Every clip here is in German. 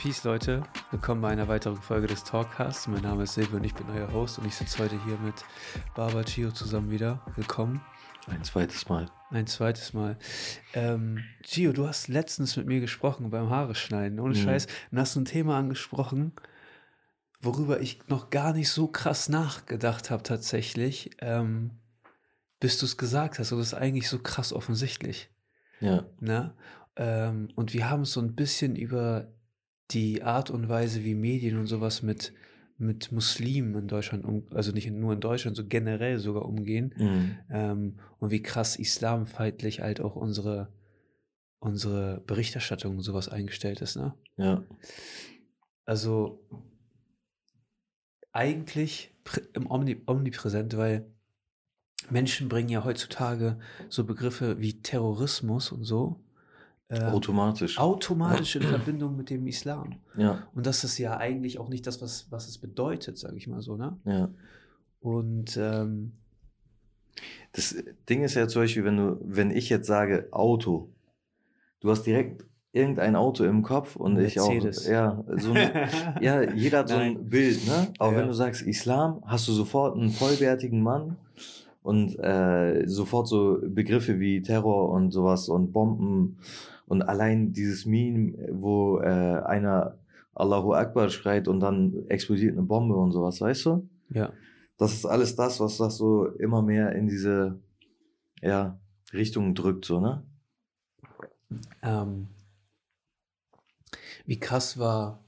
Peace, Leute. Willkommen bei einer weiteren Folge des Talkcasts. Mein Name ist Silvio und ich bin euer Host und ich sitze heute hier mit Baba Chio zusammen wieder. Willkommen. Ein zweites Mal. Ein zweites Mal. Ähm, Gio, du hast letztens mit mir gesprochen beim Haare schneiden. Ohne Mhm. Scheiß. Und hast ein Thema angesprochen, worüber ich noch gar nicht so krass nachgedacht habe tatsächlich, ähm, bis du es gesagt hast. Und das ist eigentlich so krass offensichtlich. Ja. Ne? Ähm, und wir haben so ein bisschen über die Art und Weise, wie Medien und sowas mit, mit Muslimen in Deutschland, um, also nicht nur in Deutschland, so generell sogar umgehen. Mhm. Ähm, und wie krass islamfeindlich halt auch unsere, unsere Berichterstattung und sowas eingestellt ist. Ne? Ja. Also eigentlich im Omni omnipräsent, weil Menschen bringen ja heutzutage so Begriffe wie Terrorismus und so ähm, Automatisch. automatisch in Verbindung mit dem Islam. Ja. Und das ist ja eigentlich auch nicht das, was, was es bedeutet, sage ich mal so, ne? Ja. Und ähm, Das Ding ist ja zum Beispiel, wenn du, wenn ich jetzt sage Auto, du hast direkt irgendein Auto im Kopf und ich Mercedes. auch. Ja, so ein, ja, jeder hat so ein. Bild, ne? Aber Ja. wenn du sagst Islam, hast du sofort einen vollbärtigen Mann und äh, sofort so Begriffe wie Terror und sowas und Bomben und allein dieses Meme, wo äh, einer Allahu Akbar schreit und dann explodiert eine Bombe und sowas, weißt du? ja, Das ist alles das, was das so immer mehr in diese ja, Richtung drückt, so, ne? ähm, wie krass war,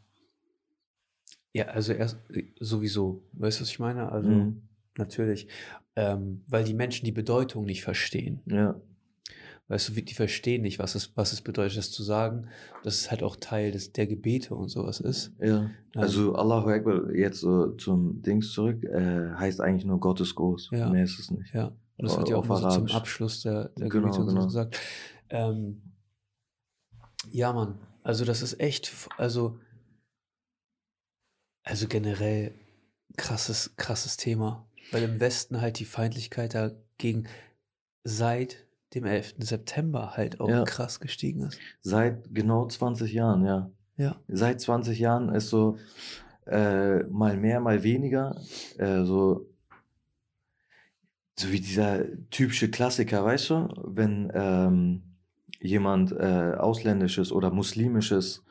ja, also erst sowieso, weißt du, was ich meine? Also Mhm. natürlich, ähm, weil die Menschen die Bedeutung nicht verstehen. Ja, Weißt du, die verstehen nicht, was es, was es bedeutet, das zu sagen. Dass es halt auch Teil des, der Gebete und sowas ist. ja. Also Allahu Akbar, jetzt so zum Dings zurück, äh, heißt eigentlich nur Gott ist groß. Ja. Mehr ist es nicht. Ja, und das wird ja auch immer so zum. Abschluss der, der Genau, Gebete so genau. gesagt. Ähm, ja, Mann, also das ist echt, also, also generell krasses, krasses Thema, weil im Westen halt die Feindlichkeit dagegen seit dem 11. September halt auch Ja. krass gestiegen ist. Seit genau 20 Jahren, ja. Ja, Seit 20 Jahren ist so äh, mal mehr, mal weniger, äh, so, so wie dieser typische Klassiker, weißt du, wenn ähm, jemand äh, ausländisches oder muslimisches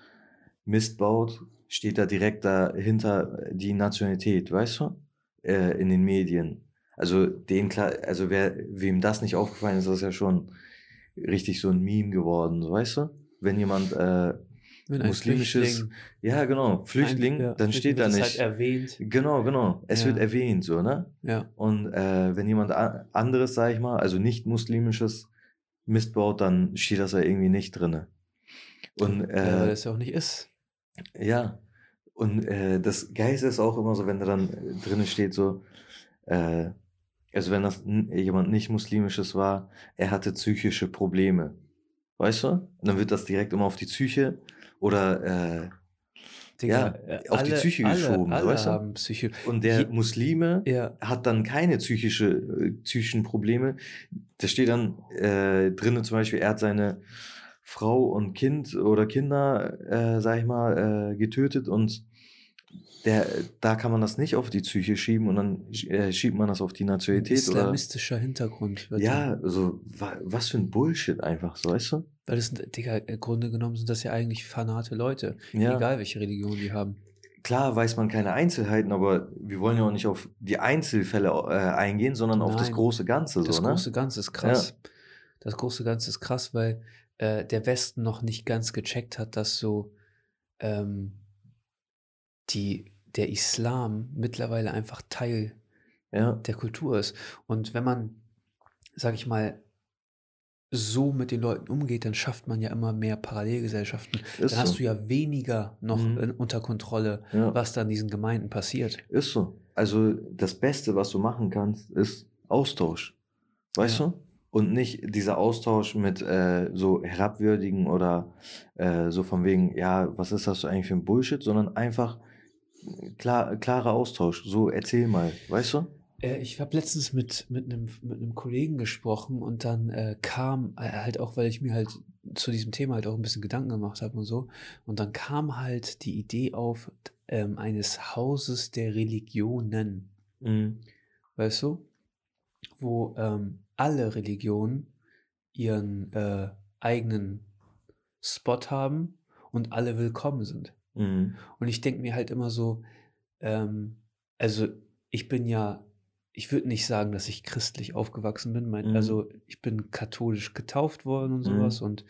Mist baut, steht da direkt dahinter die Nationalität, weißt du, äh, in den Medien. Also den klar, also wer, wem das nicht aufgefallen ist, das ist ja schon richtig so ein Meme geworden, so, weißt du? Wenn jemand äh, wenn muslimisches, Flüchtling, ja genau, Flüchtling, ein, ja, dann steht da wird es nicht. Halt erwähnt. Genau, genau. Es Ja. wird erwähnt, so, ne? Ja, Und äh, wenn jemand anderes, sag ich mal, also nicht muslimisches Mist baut, dann steht das ja irgendwie nicht drinne. Und ja, weil äh, es ja auch nicht ist. ja, und äh, das Geilste ist auch immer so, wenn da dann äh, drinne steht so, äh, also wenn das jemand nicht muslimisches war, er hatte psychische Probleme. Weißt du? Und dann wird das direkt immer auf die Psyche oder äh, Digga, Ja, äh, auf die Psyche alle, geschoben, alle weißt du? haben Psyche. und der Je- Muslime Ja, hat dann keine psychische, äh, psychischen Probleme. Da steht dann äh, drinnen zum Beispiel, er hat seine Frau und Kind oder Kinder, äh, sag ich mal, äh, getötet und der, da kann man das nicht auf die Psyche schieben und dann äh, schiebt man das auf die Nationalität oder. islamistischer Hintergrund. wird Ja, dann- so, wa, was für ein Bullshit einfach, so, weißt du? Weil das sind, Digga, im Grunde genommen sind das ja eigentlich fanate Leute. Ja. Egal welche Religion die haben. Klar weiß man keine Einzelheiten, aber wir wollen ja auch nicht auf die Einzelfälle äh, eingehen, sondern auf das Nein. große Ganze. Das so, ne? große Ganze ist krass. Das große Ganze ist krass, weil äh, der Westen noch nicht ganz gecheckt hat, dass so ähm, die, der Islam mittlerweile einfach Teil Ja, der Kultur ist. Und wenn man, sag ich mal, so mit den Leuten umgeht, dann schafft man ja immer mehr Parallelgesellschaften. ist Dann hast so. du ja weniger noch Mhm. in, unter Kontrolle, Ja. was da in diesen Gemeinden passiert. Ist so. Also das Beste, was du machen kannst, ist Austausch. Weißt Ja. du? Und nicht dieser Austausch mit äh, so herabwürdigen oder äh, so von wegen, ja, was ist das eigentlich für ein Bullshit, sondern einfach klar, klarer Austausch. So, erzähl mal, weißt du? Äh, ich habe letztens mit, mit, einem, mit einem Kollegen gesprochen und dann äh, kam äh, halt auch, weil ich mir halt zu diesem Thema halt auch ein bisschen Gedanken gemacht habe und so. Und dann kam halt die Idee auf ähm, eines Hauses der Religionen. Mhm. Weißt du? Wo ähm, alle Religionen ihren äh, eigenen Spot haben und alle willkommen sind. Mhm. Und ich denke mir halt immer so, ähm, also ich bin ja, ich würde nicht sagen, dass ich christlich aufgewachsen bin. Mein, Mhm. Also ich bin katholisch getauft worden und sowas. Und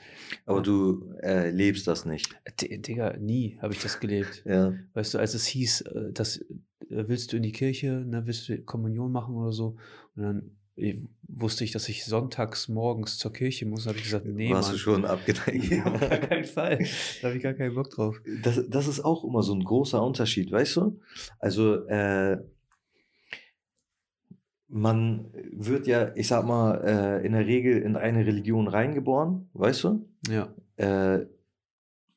Aber äh, du äh, lebst das nicht. Digga, nie habe ich das gelebt. Ja. Weißt du, als es hieß, äh, dass äh, willst du in die Kirche, ne, willst du Kommunion machen oder so, und dann wusste ich, dass ich sonntags morgens zur Kirche muss, habe ich gesagt, nee, Warst Mann. du schon abgeneigt? Ja, auf gar keinen Fall. Da habe ich gar keinen Bock drauf. Das, das ist auch immer so ein großer Unterschied, weißt du? Also, äh, man wird ja, ich sag mal, äh, in der Regel in eine Religion reingeboren, weißt du? Ja, Äh,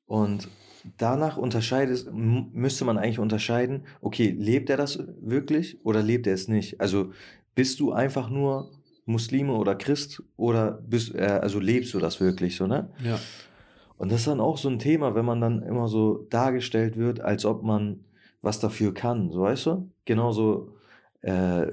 und danach unterscheidet, müsste man eigentlich unterscheiden, okay, lebt er das wirklich oder lebt er es nicht? Also bist du einfach nur Muslime oder Christ oder bist, äh, also lebst du das wirklich so, ne? ja. Und das ist dann auch so ein Thema, wenn man dann immer so dargestellt wird, als ob man was dafür kann, so weißt du? Genauso äh,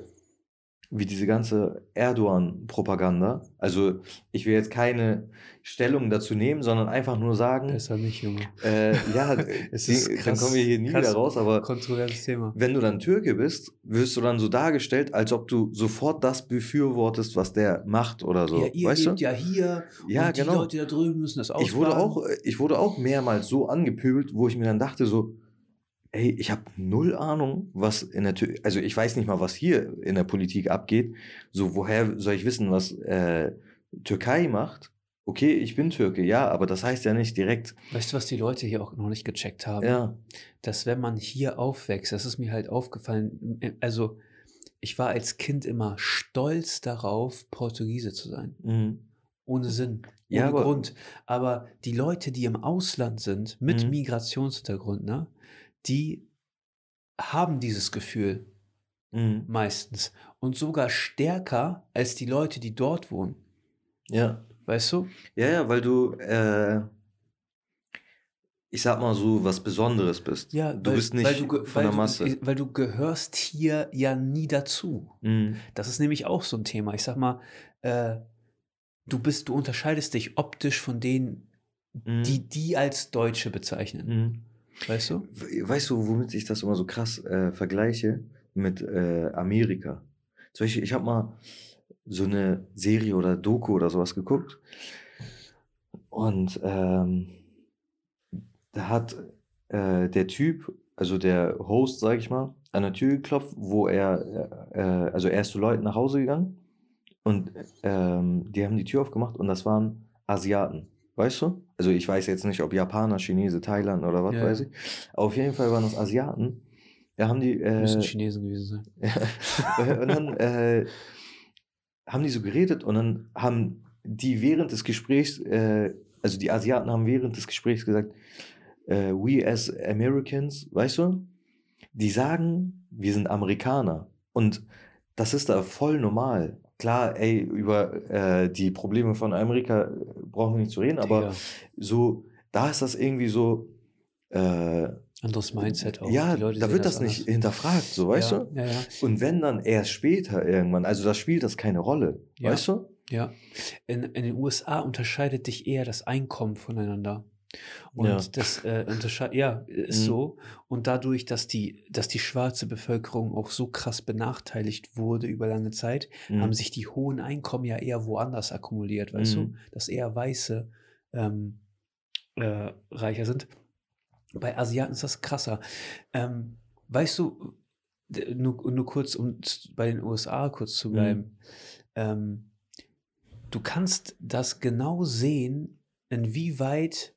wie diese ganze Erdogan-Propaganda. Also ich will jetzt keine Stellung dazu nehmen, sondern einfach nur sagen, Besser nicht, Junge. äh, ja, Es die- ist dann krass- kommen wir hier nie wieder raus, aber Kontroverses Thema. wenn du dann Türke bist, wirst du dann so dargestellt, als ob du sofort das befürwortest, was der macht oder so. ja, ihr weißt du? lebt ja hier Ja, und die genau. Leute da drüben müssen das ich wurde auch, ich wurde auch mehrmals so angepöbelt, wo ich mir dann dachte so, ey, ich habe null Ahnung, was in der Tür, also ich weiß nicht mal, was hier in der Politik abgeht. So, woher soll ich wissen, was äh, Türkei macht? Okay, ich bin Türke, ja, aber das heißt ja nicht direkt, Weißt du, was die Leute hier auch noch nicht gecheckt haben? ja, Dass wenn man hier aufwächst, das ist mir halt aufgefallen, also ich war als Kind immer stolz darauf, Portugiese zu sein. mhm. Ohne Sinn, ohne Ja, aber- Grund. Aber die Leute, die im Ausland sind, mit Mhm. Migrationshintergrund, ne, die haben dieses Gefühl Mhm. meistens. Und sogar stärker als die Leute, die dort wohnen. ja, Weißt du? ja, ja, weil du, äh, ich sag mal so, was Besonderes bist. Ja, du weil, bist nicht weil du, von der du, Masse. Weil du gehörst hier ja nie dazu. Mhm. Das ist nämlich auch so ein Thema. Ich sag mal, äh, du bist, du unterscheidest dich optisch von denen, Mhm. die die als Deutsche bezeichnen. Weißt du? We- Weißt du, womit ich das immer so krass äh, vergleiche? Mit äh, Amerika. Zum Beispiel, ich habe mal so eine Serie oder Doku oder sowas geguckt. Und ähm, da hat äh, der Typ, also der Host, sag ich mal, an der Tür geklopft, wo er, äh, äh, also er ist zu Leuten nach Hause gegangen und ähm, die haben die Tür aufgemacht und das waren Asiaten. Weißt du? Also ich weiß jetzt nicht, ob Japaner, Chinese, Thailand oder was Ja, weiß ich. Aber auf jeden Fall waren das Asiaten. Da haben die. Äh, Müssen Chinesen gewesen sein. und dann äh, haben die so geredet und dann haben die während des Gesprächs, äh, also die Asiaten haben während des Gesprächs gesagt, äh, we as Americans, weißt du, die sagen, wir sind Amerikaner. Und das ist da voll normal. Klar, ey, über äh, die Probleme von Amerika äh, brauchen wir nicht zu reden, aber Digga, so, da ist das irgendwie so, äh, anderes Mindset auch. ja, da wird das, nicht anders. hinterfragt, so, weißt ja, du? Ja, ja. Und wenn dann erst später irgendwann, also da spielt das keine Rolle, Ja. weißt du? Ja, in, in den USA unterscheidet dich eher das Einkommen voneinander. Und Ja. das äh, unterscheidet, ja, ist Mhm. so. Und dadurch, dass die, dass die schwarze Bevölkerung auch so krass benachteiligt wurde über lange Zeit, haben Mhm. sich die hohen Einkommen ja eher woanders akkumuliert, weißt Mhm. du? Dass eher Weiße ähm, äh, reicher sind. Bei Asiaten ist das krasser. Ähm, weißt du, nur, nur kurz, um bei den USA kurz zu Mhm. bleiben. Ähm, du kannst das genau sehen, inwieweit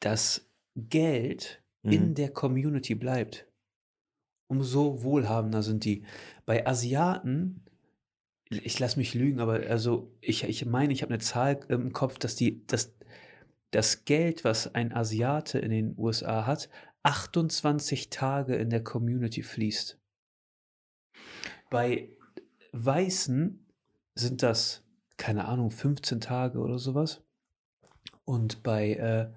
das Geld in Mhm. der Community bleibt. Umso wohlhabender sind die. Bei Asiaten, ich lasse mich lügen, aber also ich, ich meine, ich habe eine Zahl im Kopf, dass die, dass das Geld, was ein Asiate in den USA hat, 28 Tage in der Community fließt. Bei Weißen sind das, keine Ahnung, 15 Tage oder sowas. Und bei äh,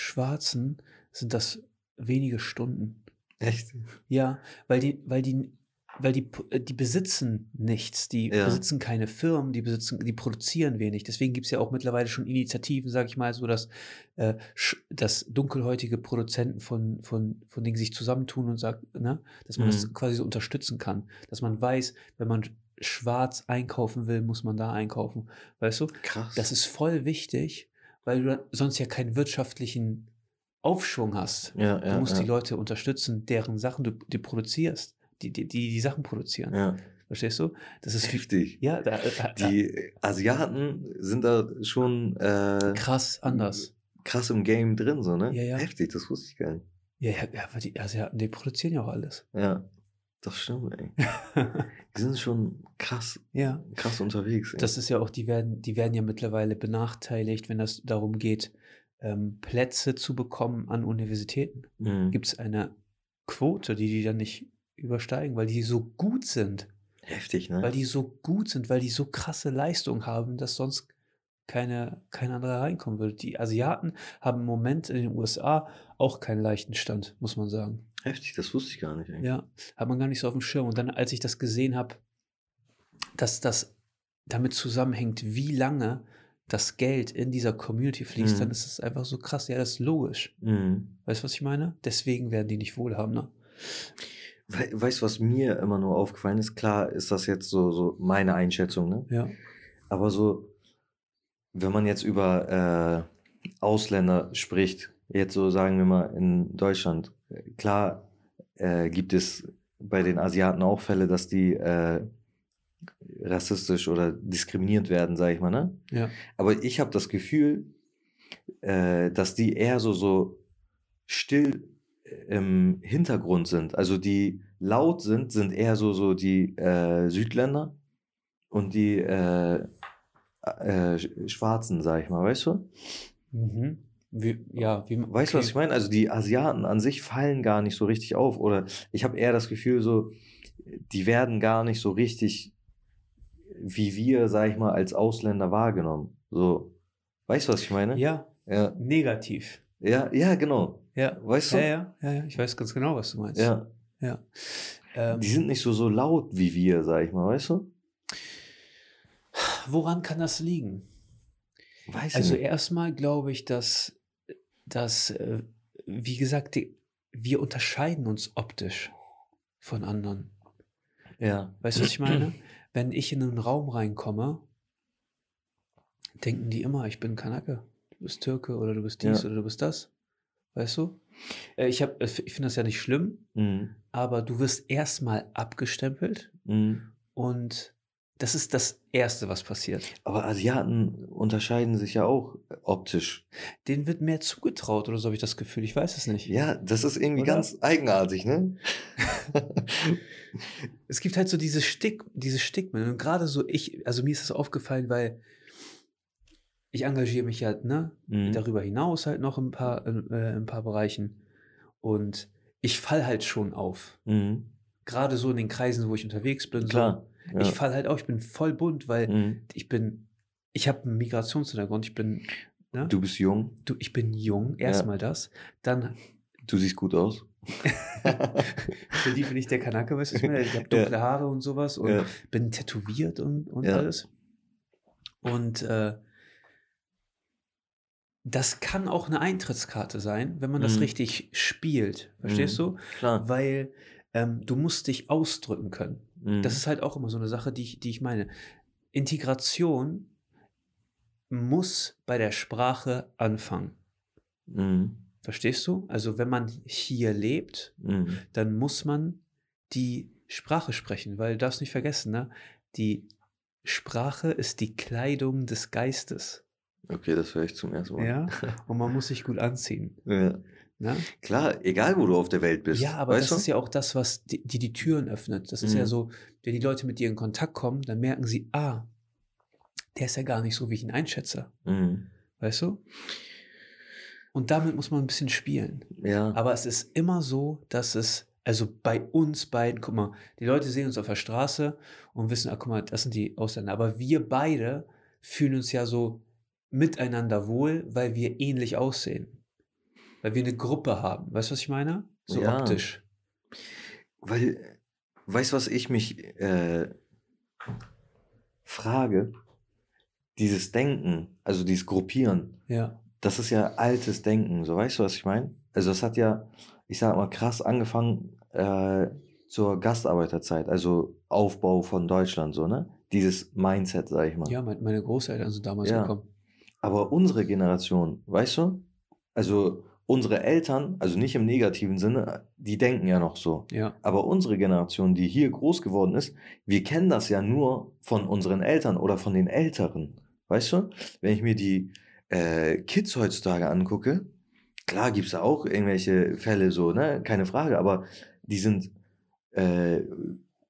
Schwarzen sind das wenige Stunden. Echt? Ja, weil die, weil die, weil die, äh, die besitzen nichts, die Ja. besitzen keine Firmen, die besitzen, die produzieren wenig. Deswegen gibt es ja auch mittlerweile schon Initiativen, sage ich mal, so dass, äh, dass dunkelhäutige Produzenten von, von, von Dingen sich zusammentun und sagt, ne, dass man das Mhm. quasi so unterstützen kann. Dass man weiß, wenn man schwarz einkaufen will, muss man da einkaufen. Weißt du? Krass. Das ist voll wichtig, weil du sonst ja keinen wirtschaftlichen Aufschwung hast. ja, Du ja, musst ja. die Leute unterstützen, deren Sachen du, du produzierst, die die, die die Sachen produzieren. Verstehst du? Das ist wie, Heftig. ja, da, da, Die Asiaten sind da schon äh, krass anders. krass im Game drin, so, ne? Ja, ja. Heftig, das wusste ich gar nicht. Ja, ja, ja, die Asiaten, die produzieren ja auch alles. Ja, das stimmt, ey. Die sind schon krass, ja. krass unterwegs, ey. Das ist ja auch, die werden, die werden ja mittlerweile benachteiligt, wenn das darum geht, ähm, Plätze zu bekommen an Universitäten. Mhm. Gibt es eine Quote, die die dann nicht übersteigen, weil die so gut sind. Heftig, ne? weil die so gut sind, weil die so krasse Leistung haben, dass sonst keine, kein anderer reinkommen würde. Die Asiaten haben im Moment in den USA auch keinen leichten Stand, muss man sagen. Heftig, das wusste ich gar nicht, ey. Ja, hat man gar nicht so auf dem Schirm. Und dann, als ich das gesehen habe, dass das damit zusammenhängt, wie lange das Geld in dieser Community fließt, Mhm. dann ist es einfach so krass. Ja, das ist logisch. Mhm. Weißt du, was ich meine? Deswegen werden die nicht wohlhabender. We weißt du, was mir immer nur aufgefallen ist? Klar ist das jetzt so, so meine Einschätzung, ne? Ja. Aber so, wenn man jetzt über äh, Ausländer spricht, jetzt so sagen wir mal in Deutschland, klar äh, gibt es bei den Asiaten auch Fälle, dass die äh, rassistisch oder diskriminiert werden, sage ich mal, ne? Ja. Aber ich habe das Gefühl, äh, dass die eher so, so still im Hintergrund sind. Also die laut sind, sind eher so, so die äh, Südländer und die äh, äh, Sch- Schwarzen, sag ich mal, weißt du? Mhm. Wie, ja, wie, Weißt du, was ich meine? Also die Asiaten an sich fallen gar nicht so richtig auf. Oder ich habe eher das Gefühl, so, die werden gar nicht so richtig, wie wir, sag ich mal, als Ausländer wahrgenommen. So, weißt du, was ich meine? Ja, Ja, negativ. ja, ja genau. Ja. Weißt du? Ja, ja, ja, ja, ich weiß ganz genau, was du meinst. Ja. ja. Ähm, Die sind nicht so, so laut wie wir, sag ich mal, weißt du? woran kann das liegen? Weiß Also erstmal glaube ich, dass, dass äh, wie gesagt, die, wir unterscheiden uns optisch von anderen. Ja. Weißt du, was ich meine? Wenn ich in einen Raum reinkomme, denken die immer, ich bin Kanake. Du bist Türke oder du bist dies Ja. oder du bist das. Weißt du? Äh, Ich, hab- ich finde das ja nicht schlimm, Mhm. aber du wirst erstmal abgestempelt Mhm. und das ist das Erste, was passiert. Aber Asiaten unterscheiden sich ja auch optisch. Denen wird mehr zugetraut oder so habe ich das Gefühl. Ich weiß es nicht. Ja, das ist irgendwie Oder? ganz eigenartig, ne? Es gibt halt so diese, Stig diese Stigmen. Und gerade so ich, also mir ist das aufgefallen, weil ich engagiere mich ja ne, Mhm. darüber hinaus halt noch in ein paar, in, äh, in ein paar Bereichen. Und ich fall halt schon auf. Mhm. Gerade so in den Kreisen, wo ich unterwegs bin. Klar. So, Ja. Ich fall halt auf, ich bin voll bunt, weil Mhm. ich bin, ich habe einen Migrationshintergrund, ich bin, ne? Du bist jung, du, ich bin jung, erstmal das. Dann du siehst gut aus. Für die bin ich der Kanake, weißt du, was ich habe dunkle Haare und sowas und Ja. bin tätowiert und, und Ja. alles. Und äh, das kann auch eine Eintrittskarte sein, wenn man das Mhm. richtig spielt. Verstehst Mhm. du? Klar. Weil ähm, du musst dich ausdrücken können. Mhm. Das ist halt auch immer so eine Sache, die ich, die ich meine. Integration muss bei der Sprache anfangen. Mhm. Verstehst du? Also wenn man hier lebt, Mhm. dann muss man die Sprache sprechen, weil du darfst nicht vergessen, ne? die Sprache ist die Kleidung des Geistes. Okay, das höre ich zum ersten Mal. Ja? Und man muss sich gut anziehen. Ja. Ne? Klar, egal wo du auf der Welt bist. Ja, aber das du? ist ja auch das, was die die, die Türen öffnet. Das ist ja Mhm. so, wenn die Leute mit dir in Kontakt kommen, dann merken sie, ah, der ist ja gar nicht so, wie ich ihn einschätze. Mhm. Weißt du? Und damit muss man ein bisschen spielen. Ja. Aber es ist immer so, dass es, also bei uns beiden, guck mal, die Leute sehen uns auf der Straße und wissen, ah, guck mal, das sind die Ausländer. Aber wir beide fühlen uns ja so miteinander wohl, weil wir ähnlich aussehen. Weil wir eine Gruppe haben. Weißt du, was ich meine? So Ja. optisch. Weil, weißt du, was ich mich äh, frage? Dieses Denken, also dieses Gruppieren, Ja. das ist ja altes Denken, so weißt du, was ich meine? Also das hat ja, ich sag mal, krass angefangen äh, zur Gastarbeiterzeit, also Aufbau von Deutschland, so, ne? Dieses Mindset, sag ich mal. Ja, mein, meine Großeltern sind damals Ja. gekommen. Aber unsere Generation, weißt du? Also unsere Eltern, also nicht im negativen Sinne, die denken ja noch so. Ja. Aber unsere Generation, die hier groß geworden ist, wir kennen das ja nur von unseren Eltern oder von den Älteren. Weißt du? Wenn ich mir die äh, Kids heutzutage angucke, klar gibt es auch irgendwelche Fälle so, ne? Keine Frage, aber die sind äh,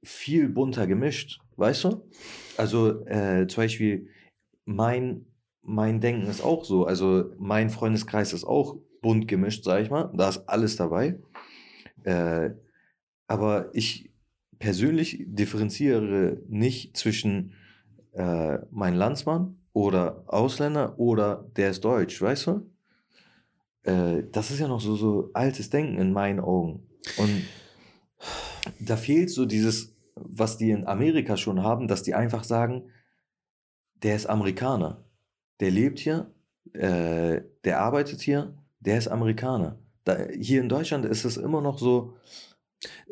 viel bunter gemischt, weißt du? Also äh, zum Beispiel mein, mein Denken ist auch so. Also mein Freundeskreis ist auch bunt gemischt, sag ich mal. Da ist alles dabei. Äh, aber ich persönlich differenziere nicht zwischen äh, mein Landsmann oder Ausländer oder der ist deutsch, weißt du? Äh, das ist ja noch so, so altes Denken in meinen Augen. Und da fehlt so dieses, was die in Amerika schon haben, dass die einfach sagen, der ist Amerikaner. Der lebt hier, äh, der arbeitet hier, der ist Amerikaner. Da, hier in Deutschland ist es immer noch so.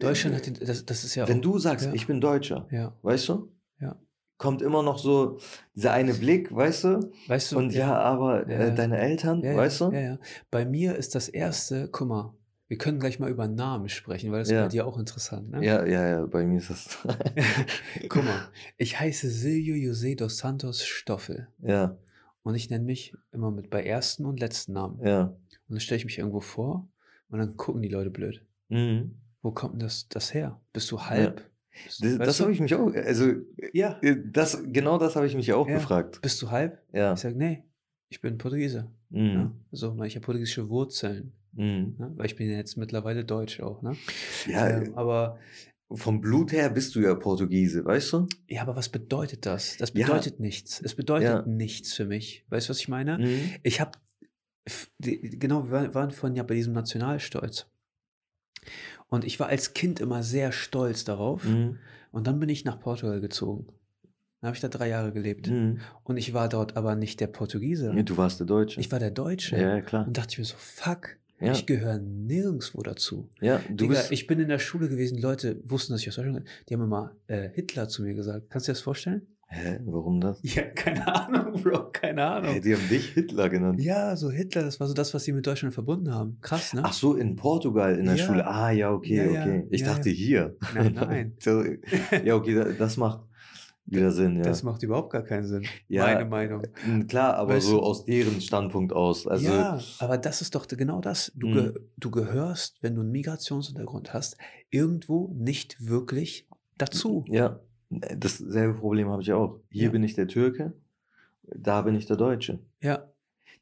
Deutschland äh, hat, den, das, das ist ja Wenn auch, du sagst, ja. ich bin Deutscher, ja, weißt du? Ja. Kommt immer noch so dieser eine Blick, weißt du? weißt du, Und ja, aber äh, deine Eltern, weißt du? Ja, ja. Bei mir ist das erste, guck mal, wir können gleich mal über Namen sprechen, weil das ist Ja. bei dir auch interessant, ne? Ja, ja, ja, bei mir ist das. Guck mal, ich heiße Silvio José dos Santos Stoffel ja, und ich nenne mich immer mit bei ersten und letzten Namen. ja. Und dann stelle ich mich irgendwo vor und dann gucken die Leute blöd. Mhm. Wo kommt denn das, das her? Bist du halb? Bist- Das, das habe ich mich auch, also Ja. äh, das, genau das habe ich mich auch Ja. gefragt. Bist du halb? Ja. Ich sage, nee, ich bin Portugiese. Mhm. So, weil ich habe portugiesische Wurzeln. Mhm. Ne? Weil ich bin ja jetzt mittlerweile deutsch auch. Ne? Ja, ähm, aber, vom Blut her bist du ja Portugiese, weißt du? ja, aber was bedeutet das? Das Ja. bedeutet nichts. Es bedeutet Ja. nichts für mich. Weißt du, was ich meine? Mhm. Ich habe, genau, wir waren- vorhin ja bei diesem Nationalstolz. Und ich war als Kind immer sehr stolz darauf. Mhm. Und dann bin ich nach Portugal gezogen. Dann habe ich da drei Jahre gelebt. Mhm. Und ich war dort aber nicht der Portugiese. Ja, du warst der Deutsche. Ich war der Deutsche. ja, ja, klar. Und dachte ich mir so, fuck, Ja, ich gehöre nirgendwo dazu. ja du Digga, bist. ich bin in der Schule gewesen, Leute wussten, dass ich aus Deutschland bin. Die haben immer äh, Hitler zu mir gesagt. Kannst du dir das vorstellen? Hä, warum das? Ja, keine Ahnung, Bro, keine Ahnung. Hä, die haben dich Hitler genannt. Ja, so Hitler, das war so das, was sie mit Deutschland verbunden haben. Krass, ne? Ach so, in Portugal in der Ja. Schule. Ah, ja, okay, Ja, okay. Ich ja, dachte hier. Nein, nein. so, ja, okay, da- das macht wieder Sinn, ja. Das macht überhaupt gar keinen Sinn. Meine Meinung. Klar, aber Weißt so aus deren Standpunkt aus. Also, ja, aber das ist doch genau das. Du, Mhm. ge du gehörst, wenn du einen Migrationshintergrund hast, irgendwo nicht wirklich dazu. ja, dasselbe Problem habe ich auch. Hier Ja. bin ich der Türke, da bin ich der Deutsche. Ja.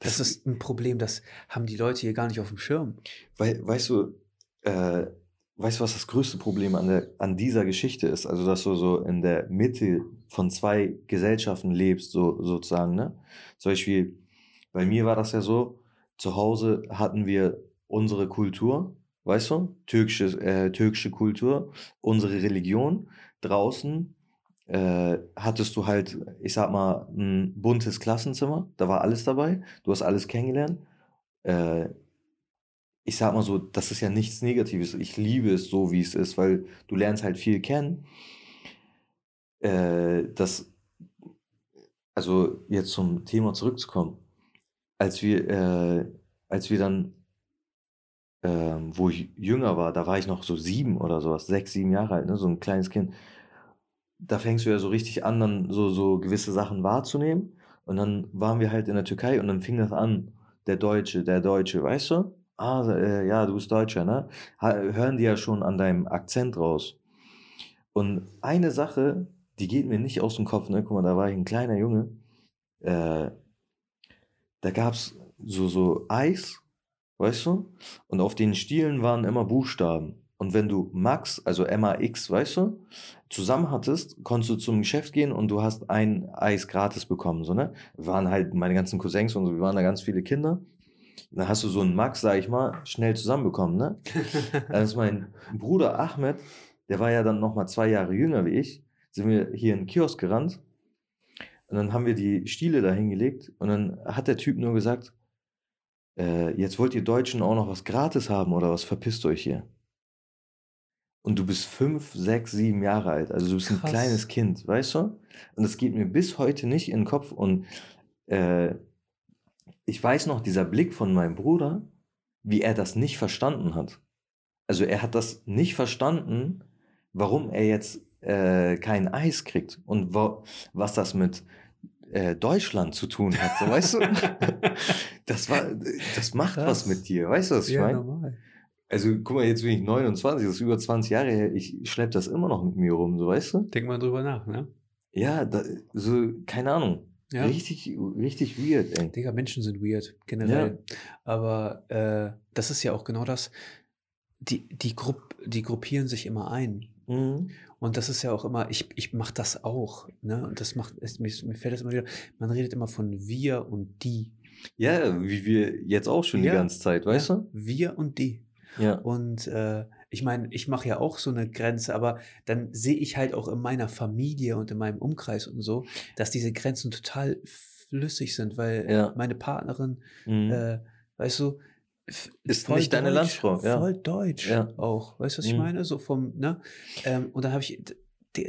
Das ist ein Problem, das haben die Leute hier gar nicht auf dem Schirm. Wei weißt du, äh, weißt du, was das größte Problem an, der, an dieser Geschichte ist? Also, dass du so in der Mitte von zwei Gesellschaften lebst, so, sozusagen, ne? Zum Beispiel, bei mir war das ja so, zu Hause hatten wir unsere Kultur, weißt du, türkische, äh, türkische Kultur, unsere Religion. Draußen äh, hattest du halt, ich sag mal, ein buntes Klassenzimmer, da war alles dabei, du hast alles kennengelernt. Äh, ich sag mal so, das ist ja nichts Negatives. Ich liebe es so, wie es ist, weil du lernst halt viel kennen. Äh, das, also jetzt zum Thema zurückzukommen. Als wir, äh, als wir dann, ähm, wo ich jünger war, da war ich noch so sieben oder sowas, sechs, sieben Jahre alt, ne, so ein kleines Kind. Da fängst du ja so richtig an, dann so, so gewisse Sachen wahrzunehmen. Und dann waren wir halt in der Türkei und dann fing das an, der Deutsche, der Deutsche, weißt du? Ah, äh, ja, du bist Deutscher, ne? Hören die ja schon an deinem Akzent raus. Und eine Sache, die geht mir nicht aus dem Kopf, ne? Guck mal, da war ich ein kleiner Junge. Äh, da gab's so, so Eis, weißt du? Und auf den Stielen waren immer Buchstaben. Und wenn du Max, also MAX, weißt du, zusammen hattest, konntest du zum Geschäft gehen und du hast ein Eis gratis bekommen, so, ne? Wir waren halt meine ganzen Cousins und so, wir waren da ganz viele Kinder. Dann hast du so einen Max, sag ich mal, schnell zusammenbekommen, ne? Dann ist mein Bruder Ahmed, der war ja dann nochmal zwei Jahre jünger wie ich, sind wir hier in den Kiosk gerannt und dann haben wir die Stiele da hingelegt und dann hat der Typ nur gesagt, äh, jetzt wollt ihr Deutschen auch noch was gratis haben oder was verpisst euch hier? Und du bist fünf, sechs, sieben Jahre alt. Also du bist ein Krass. kleines Kind, weißt du? Und das geht mir bis heute nicht in den Kopf. Und äh, ich weiß noch, dieser Blick von meinem Bruder, wie er das nicht verstanden hat. Also er hat das nicht verstanden, warum er jetzt äh, kein Eis kriegt und wa was das mit äh, Deutschland zu tun hat. So, weißt du? Das war, das macht was Krass. mit dir. Weißt du, was ich ja, meine? Also, guck mal, jetzt bin ich 29, das ist über 20 Jahre her. Ich schlepp das immer noch mit mir rum, so weißt du? Denk mal drüber nach, ne? Ja, da, so, keine Ahnung. Ja. Richtig, richtig weird, ey. Digga, Menschen sind weird, generell. Aber äh, das ist ja auch genau das. Die, die, Grupp, die gruppieren sich immer ein. Mhm. Und das ist ja auch immer, ich, ich mache das auch. Ne? Und das macht, es, mir, mir fällt das immer wieder, man redet immer von wir und die. Ja, wie wir jetzt auch schon Ja. die ganze Zeit, weißt ja? Wir und die. Ja. Und äh, ich meine, ich mache ja auch so eine Grenze, aber dann sehe ich halt auch in meiner Familie und in meinem Umkreis und so, dass diese Grenzen total flüssig sind, weil Ja. meine Partnerin, Mhm. äh, weißt du, Ist voll nicht deine deutsch, Landsfrau, ja. Voll deutsch Ja. auch. Weißt du, was ich Mhm. meine? So vom, ne? Ähm, und dann habe ich,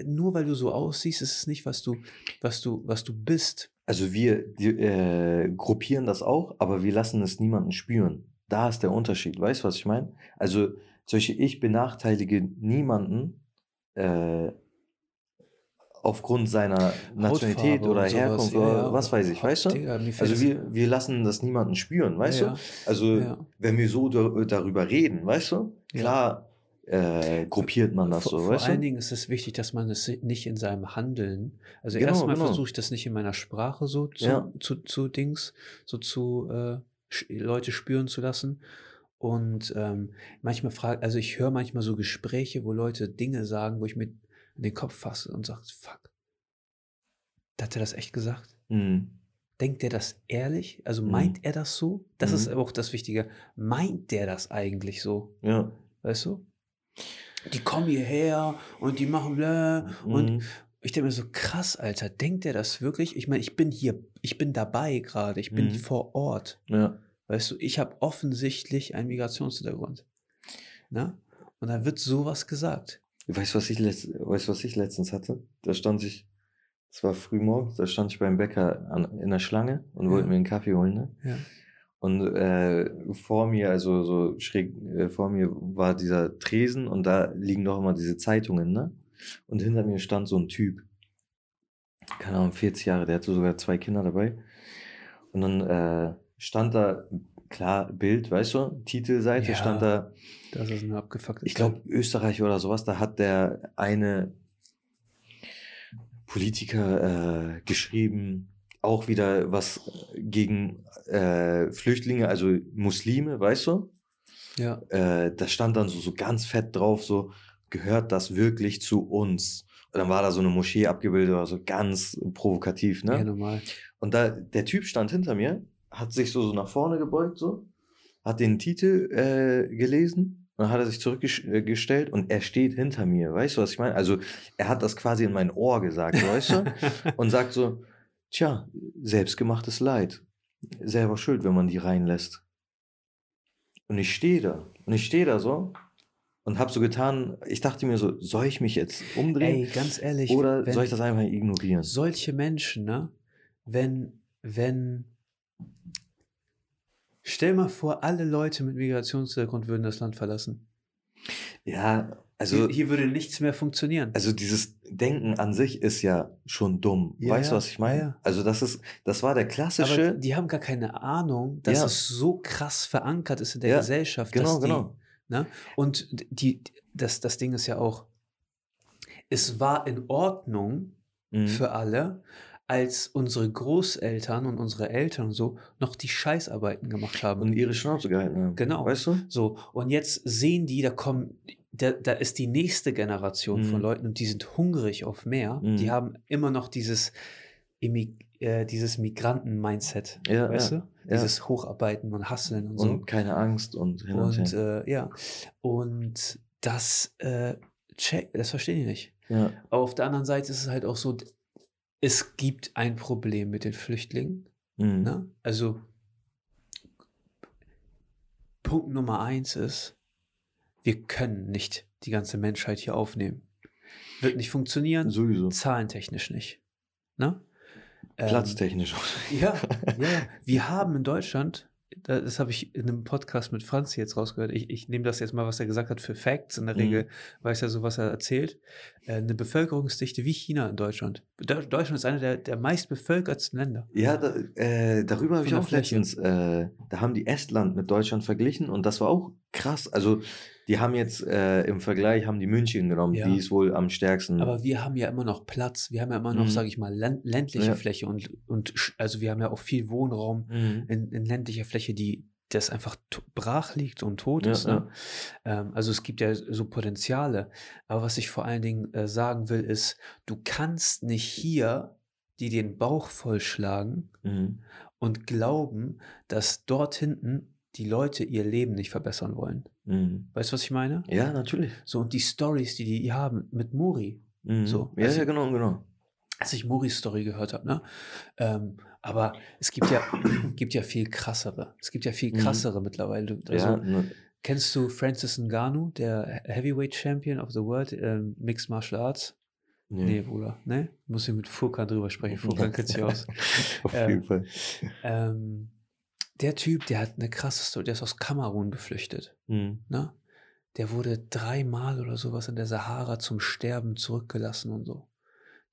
nur weil du so aussiehst, ist es nicht, was du, was du, was du bist. Also wir die, äh, gruppieren das auch, aber wir lassen es niemanden spüren. Da ist der Unterschied. Weißt du, was ich meine? Also solche ich benachteilige niemanden äh, aufgrund seiner Nationalität Hautfarbe oder. Herkunft Ja, oder was weiß ich, weißt du? Digga, Also wir, wir lassen das niemanden spüren, weißt ja, du? Also ja. wenn wir so dar- darüber reden, weißt du? Klar äh, gruppiert man das vor, so, vor weißt allen du? Dingen ist es wichtig, dass man es nicht in seinem Handeln, also Genau, erstmal genau. versuche ich das nicht in meiner Sprache so zu, zu, zu Dings, so zu äh, Leute spüren zu lassen. Und ähm, manchmal frage, also ich höre manchmal so Gespräche, wo Leute Dinge sagen, wo ich mir in den Kopf fasse und sage, fuck, hat er das echt gesagt? Mhm. Denkt er das ehrlich? Also Mhm. meint er das so? Das ist Mhm. aber auch das Wichtige. Meint der das eigentlich so? Ja. Weißt du? Die kommen hierher und die machen bla und Mhm. Ich denke mir so, krass, Alter, denkt der das wirklich? Ich meine, ich bin hier, ich bin dabei gerade, ich bin Mhm. vor Ort. ja. Weißt du, ich habe offensichtlich einen Migrationshintergrund. Ne? Und dann wird sowas gesagt. Weißt du, was ich, weißt, was ich letztens hatte? Da stand ich, es war früh morgens, da stand ich beim Bäcker an, in der Schlange und Ja. wollte mir einen Kaffee holen. Ne? Ja. Und äh, vor mir, also so schräg äh, vor mir war dieser Tresen und da liegen doch immer diese Zeitungen, ne? Und hinter mir stand so ein Typ, keine Ahnung, 40 Jahre, der hatte sogar zwei Kinder dabei. Und dann äh, stand da, klar, Bild, weißt du, Titelseite, Ja. stand da, Das ist eine abgefuckte ich glaube, Österreich oder sowas, da hat der eine Politiker äh, geschrieben, auch wieder was gegen äh, Flüchtlinge, also Muslime, weißt du? Ja, Äh, da stand dann so, so ganz fett drauf, so, gehört das wirklich zu uns? Und dann war da so eine Moschee abgebildet, oder so ganz provokativ, ne? ja, normal. Und da, der Typ stand hinter mir, hat sich so, so nach vorne gebeugt, so, hat den Titel äh, gelesen, und dann hat er sich zurückgestellt und er steht hinter mir, weißt du, was ich meine? Also, er hat das quasi in mein Ohr gesagt, weißt du? Und sagt so, tja, selbstgemachtes Leid. Selber schuld, wenn man die reinlässt. Und ich stehe da. Und ich stehe da so und habe so getan, ich dachte mir so, soll ich mich jetzt umdrehen? Ey, ganz ehrlich, oder wenn soll ich das einfach ignorieren? solche Menschen, ne, wenn, wenn, stell mal vor, alle Leute mit Migrationshintergrund würden das Land verlassen. Ja, also, hier, hier würde nichts mehr funktionieren. also dieses Denken an sich ist ja schon dumm. Ja, weißt du, was ich meine? ja. Also das ist, das war der Aber klassische. die haben gar keine Ahnung, dass Ja. es so krass verankert ist in der Gesellschaft. genau, dass die, genau. Ne? Und die, das, das Ding ist ja auch, es war in Ordnung Mhm. für alle, als unsere Großeltern und unsere Eltern und so noch die Scheißarbeiten gemacht haben. und ihre Schnauze gehalten haben. Genau. Weißt du? So, und jetzt sehen die, da kommen da, da ist die nächste Generation von Mhm. Leuten und die sind hungrig auf mehr. Die Mhm. haben immer noch dieses, äh, dieses Migranten-Mindset, Ja, weißt ja, du? Dieses Hocharbeiten und Hasseln und so. Und keine Angst und hin und, Und her. äh, ja, und das, äh, check, das verstehen die nicht. Ja. Aber auf der anderen Seite ist es halt auch so, es gibt ein Problem mit den Flüchtlingen. Mhm. Ne? Also Punkt Nummer eins ist, wir können nicht die ganze Menschheit hier aufnehmen. Wird nicht funktionieren, Sowieso. zahlentechnisch nicht. Ne? Ähm, Platztechnisch. ja, ja, ja. Wir haben in Deutschland, da- das habe ich in einem Podcast mit Franz jetzt rausgehört, ich, ich nehme das jetzt mal, was er gesagt hat, für Facts. In der Mhm. Regel weiß er so, was er erzählt. Äh, eine Bevölkerungsdichte wie China in Deutschland. Deu- Deutschland ist einer der, der meistbevölkertsten Länder. Ja, da, äh, darüber habe ich auch letztens, äh, da haben die Estland mit Deutschland verglichen und das war auch krass. Also die haben jetzt äh, im Vergleich, haben die München genommen, Ja. die ist wohl am stärksten. Aber wir haben ja immer noch Platz. Wir haben ja immer noch, Mhm. sage ich mal, länd ländliche Ja. Fläche und, und also wir haben ja auch viel Wohnraum Mhm. in, in ländlicher Fläche, die das einfach brach liegt und tot Ja, ist. Ne? Ähm, also es gibt ja so Potenziale. Aber was ich vor allen Dingen äh, sagen will, ist, du kannst nicht hier die den Bauch vollschlagen Mhm. und glauben, dass dort hinten die Leute ihr Leben nicht verbessern wollen. Mhm. Weißt du, was ich meine? Ja, natürlich. So, und die Stories, die die haben mit Muri, Mhm. So, ja, also- ja, genau, genau. als ich Muris Story gehört habe, ne? Ähm, aber es gibt ja, gibt ja viel krassere. Es gibt ja viel Mhm. krassere mittlerweile. Du- Also, ja, ne, Kennst du Francis Ngannou, der Heavyweight Champion of the World, ähm, Mixed Martial Arts? Nee, nee. Bruder, ne? Muss ich mit Furkan drüber sprechen. Furkan kennt sich aus. Auf Ähm, jeden Fall. Ähm, der Typ, der hat eine krasse Story, der ist aus Kamerun geflüchtet. Mhm. Ne? Der wurde dreimal oder sowas in der Sahara zum Sterben zurückgelassen und so.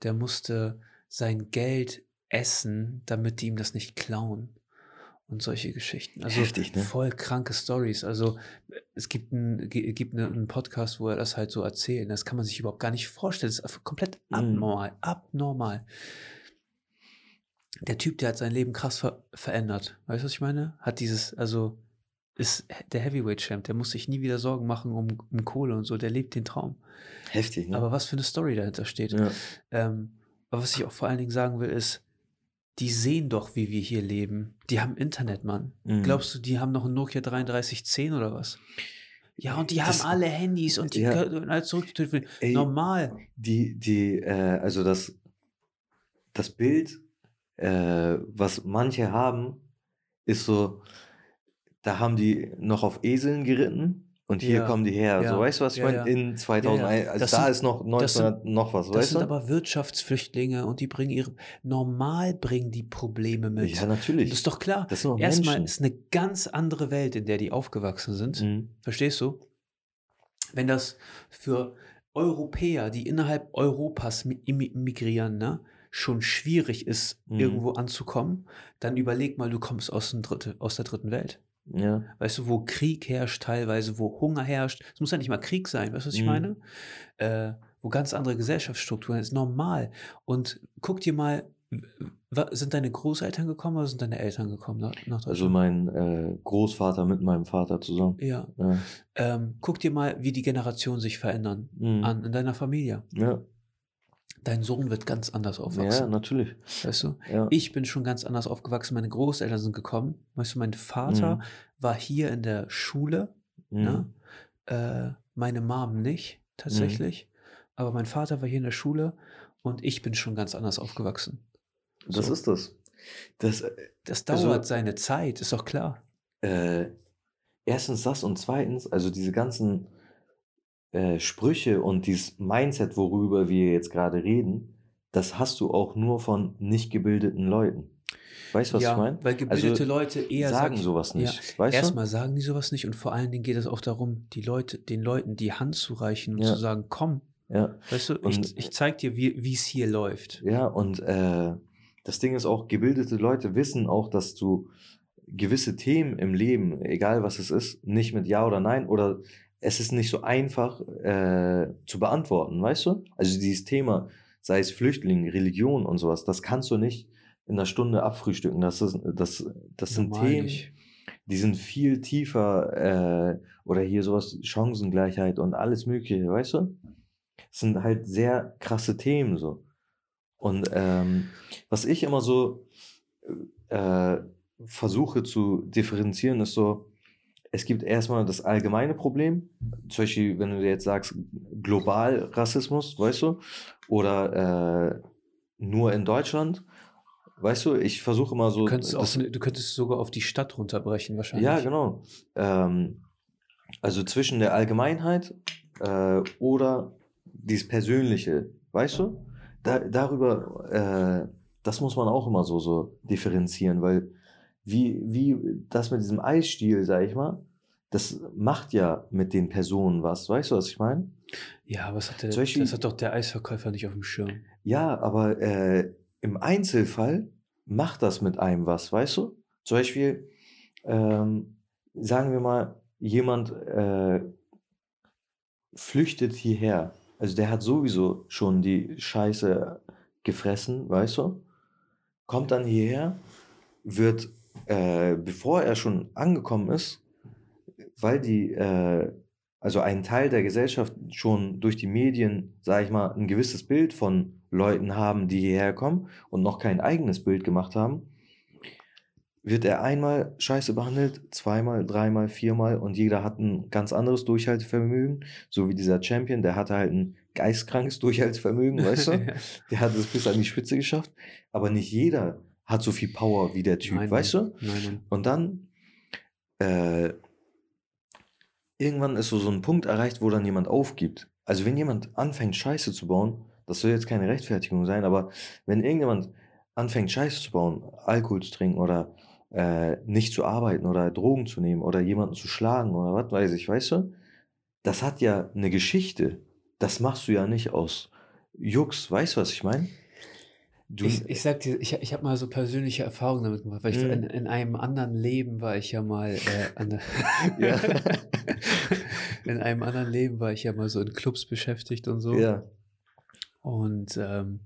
Der musste sein Geld essen, damit die ihm das nicht klauen. Und solche Geschichten. Also Heftig, ne? voll kranke Stories. Also es gibt, ein, gibt eine, einen Podcast, wo er das halt so erzählt. Das kann man sich überhaupt gar nicht vorstellen. Das ist komplett Mhm. abnormal. Der Typ, der hat sein Leben krass ver verändert. Weißt du, was ich meine? Hat dieses, also ist der Heavyweight Champ, der muss sich nie wieder Sorgen machen um, um Kohle und so, der lebt den Traum. Heftig, ne? Aber was für eine Story dahinter steht. ja. Ähm, aber was ich auch vor allen Dingen sagen will, ist, die sehen doch, wie wir hier leben. Die haben Internet, Mann. Mhm. Glaubst du, die haben noch ein Nokia 3310 oder was? Ja, und die Das- haben alle Handys und die Ja. können alles zurücktelefonieren. Ey, Normal. die, die, äh, also das, das Bild, äh, was manche haben, ist so, da haben die noch auf Eseln geritten und hier Ja, kommen die her. ja, so, weißt du, was ich ja, meine? In 2001, also Das da sind- ist noch das sind- 1900 noch was, Das weißt sind du? aber Wirtschaftsflüchtlinge und die bringen ihre, normal bringen die Probleme mit. ja, natürlich. das ist doch klar. das sind auch Erstmal Menschen. ist eine ganz andere Welt, in der die aufgewachsen sind. Mhm. Verstehst du? Wenn das für Europäer, die innerhalb Europas migrieren, ne, schon schwierig ist, Mhm. irgendwo anzukommen, dann überleg mal, du kommst aus, dem Dritte, aus der dritten Welt. Ja. Weißt du, wo Krieg herrscht teilweise, wo Hunger herrscht. Es muss ja nicht mal Krieg sein, weißt du, was ich Mhm. meine? Äh, wo ganz andere Gesellschaftsstrukturen, ist normal. Und guck dir mal, sind deine Großeltern gekommen oder sind deine Eltern gekommen nach, nach Deutschland? Also mein äh, Großvater mit meinem Vater zusammen. ja. Ja. Ähm, guck dir mal, wie die Generationen sich verändern Mhm. an in deiner Familie. Ja. Dein Sohn wird ganz anders ja, aufwachsen. natürlich. Weißt du? Ja. Ich bin schon ganz anders aufgewachsen. Meine Großeltern sind gekommen. Weißt du, mein Vater Mhm. war hier in der Schule. Ne? Äh, meine Mom nicht, tatsächlich. Aber mein Vater war hier in der Schule und ich bin schon ganz anders aufgewachsen. Das So. ist das. Das, äh, Das Also- dauert seine Zeit, ist doch klar. äh, erstens das und zweitens, also diese ganzen äh, Sprüche und dieses Mindset, worüber wir jetzt gerade reden, das hast du auch nur von nicht gebildeten Leuten. Weißt du, was ja, ich meine? weil gebildete Also, Leute eher sagen sag ich- sowas nicht. Weißt Erstmal sagen die sowas nicht und vor allen Dingen geht es auch darum, die Leute, den Leuten die Hand zu reichen und Ja. zu sagen, komm? Ja. weißt du, Und- ich, ich zeig dir, wie es hier läuft. Ja, und äh, das Ding ist auch, gebildete Leute wissen auch, dass du gewisse Themen im Leben, egal was es ist, nicht mit Ja oder Nein oder es ist nicht so einfach äh, zu beantworten, weißt du? Also dieses Thema, sei es Flüchtling, Religion und sowas, das kannst du nicht in einer Stunde abfrühstücken. Das, ist, das, das sind Normal Themen, nicht. die sind viel tiefer äh, oder hier sowas, Chancengleichheit und alles Mögliche, weißt du? Das sind halt sehr krasse Themen so. Und ähm, was ich immer so äh, versuche zu differenzieren, ist so, es gibt erstmal das allgemeine Problem, zum Beispiel, wenn du jetzt sagst, global Rassismus, weißt du, oder äh, nur in Deutschland. Weißt du, ich versuche immer so. Du könntest, das, auch, du könntest sogar auf die Stadt runterbrechen, wahrscheinlich. Ja, genau. Ähm, also zwischen der Allgemeinheit äh, oder dieses Persönliche, weißt du? Da, darüber, äh, das muss man auch immer so, so differenzieren, weil wie, wie das mit diesem Eisstiel, sag ich mal, das macht ja mit den Personen was. Weißt du, was ich meine? Ja, aber was hat der, Beispiel, das hat doch der Eisverkäufer nicht auf dem Schirm. Ja, aber äh, im Einzelfall macht das mit einem was, weißt du? Zum Beispiel, ähm, sagen wir mal, jemand äh, flüchtet hierher. Also der hat sowieso schon die Scheiße gefressen, weißt du? Kommt dann hierher, wird, äh, bevor er schon angekommen ist, weil die, äh, also ein Teil der Gesellschaft schon durch die Medien, sage ich mal, ein gewisses Bild von Leuten haben, die hierher kommen und noch kein eigenes Bild gemacht haben, wird er einmal scheiße behandelt, zweimal, dreimal, viermal und jeder hat ein ganz anderes Durchhaltevermögen, so wie dieser Champion, der hatte halt ein geistkrankes Durchhaltevermögen, weißt du? Der hat es bis an die Spitze geschafft, aber nicht jeder hat so viel Power wie der Typ, nein, weißt du? Nein, nein. Und dann äh, irgendwann ist so, so ein Punkt erreicht, wo dann jemand aufgibt. Also wenn jemand anfängt, Scheiße zu bauen, das soll jetzt keine Rechtfertigung sein, aber wenn irgendjemand anfängt, Scheiße zu bauen, Alkohol zu trinken oder äh, nicht zu arbeiten oder Drogen zu nehmen oder jemanden zu schlagen oder was weiß ich, weißt du? Das hat ja eine Geschichte. Das machst du ja nicht aus Jux, weißt du, was ich meine? Ich, ich sag dir, ich, ich habe mal so persönliche Erfahrungen damit gemacht, weil ich mm. in, in, einem anderen Leben war ich ja mal äh, der, in einem anderen Leben war ich ja mal so in Clubs beschäftigt und so. Ja. Und ähm,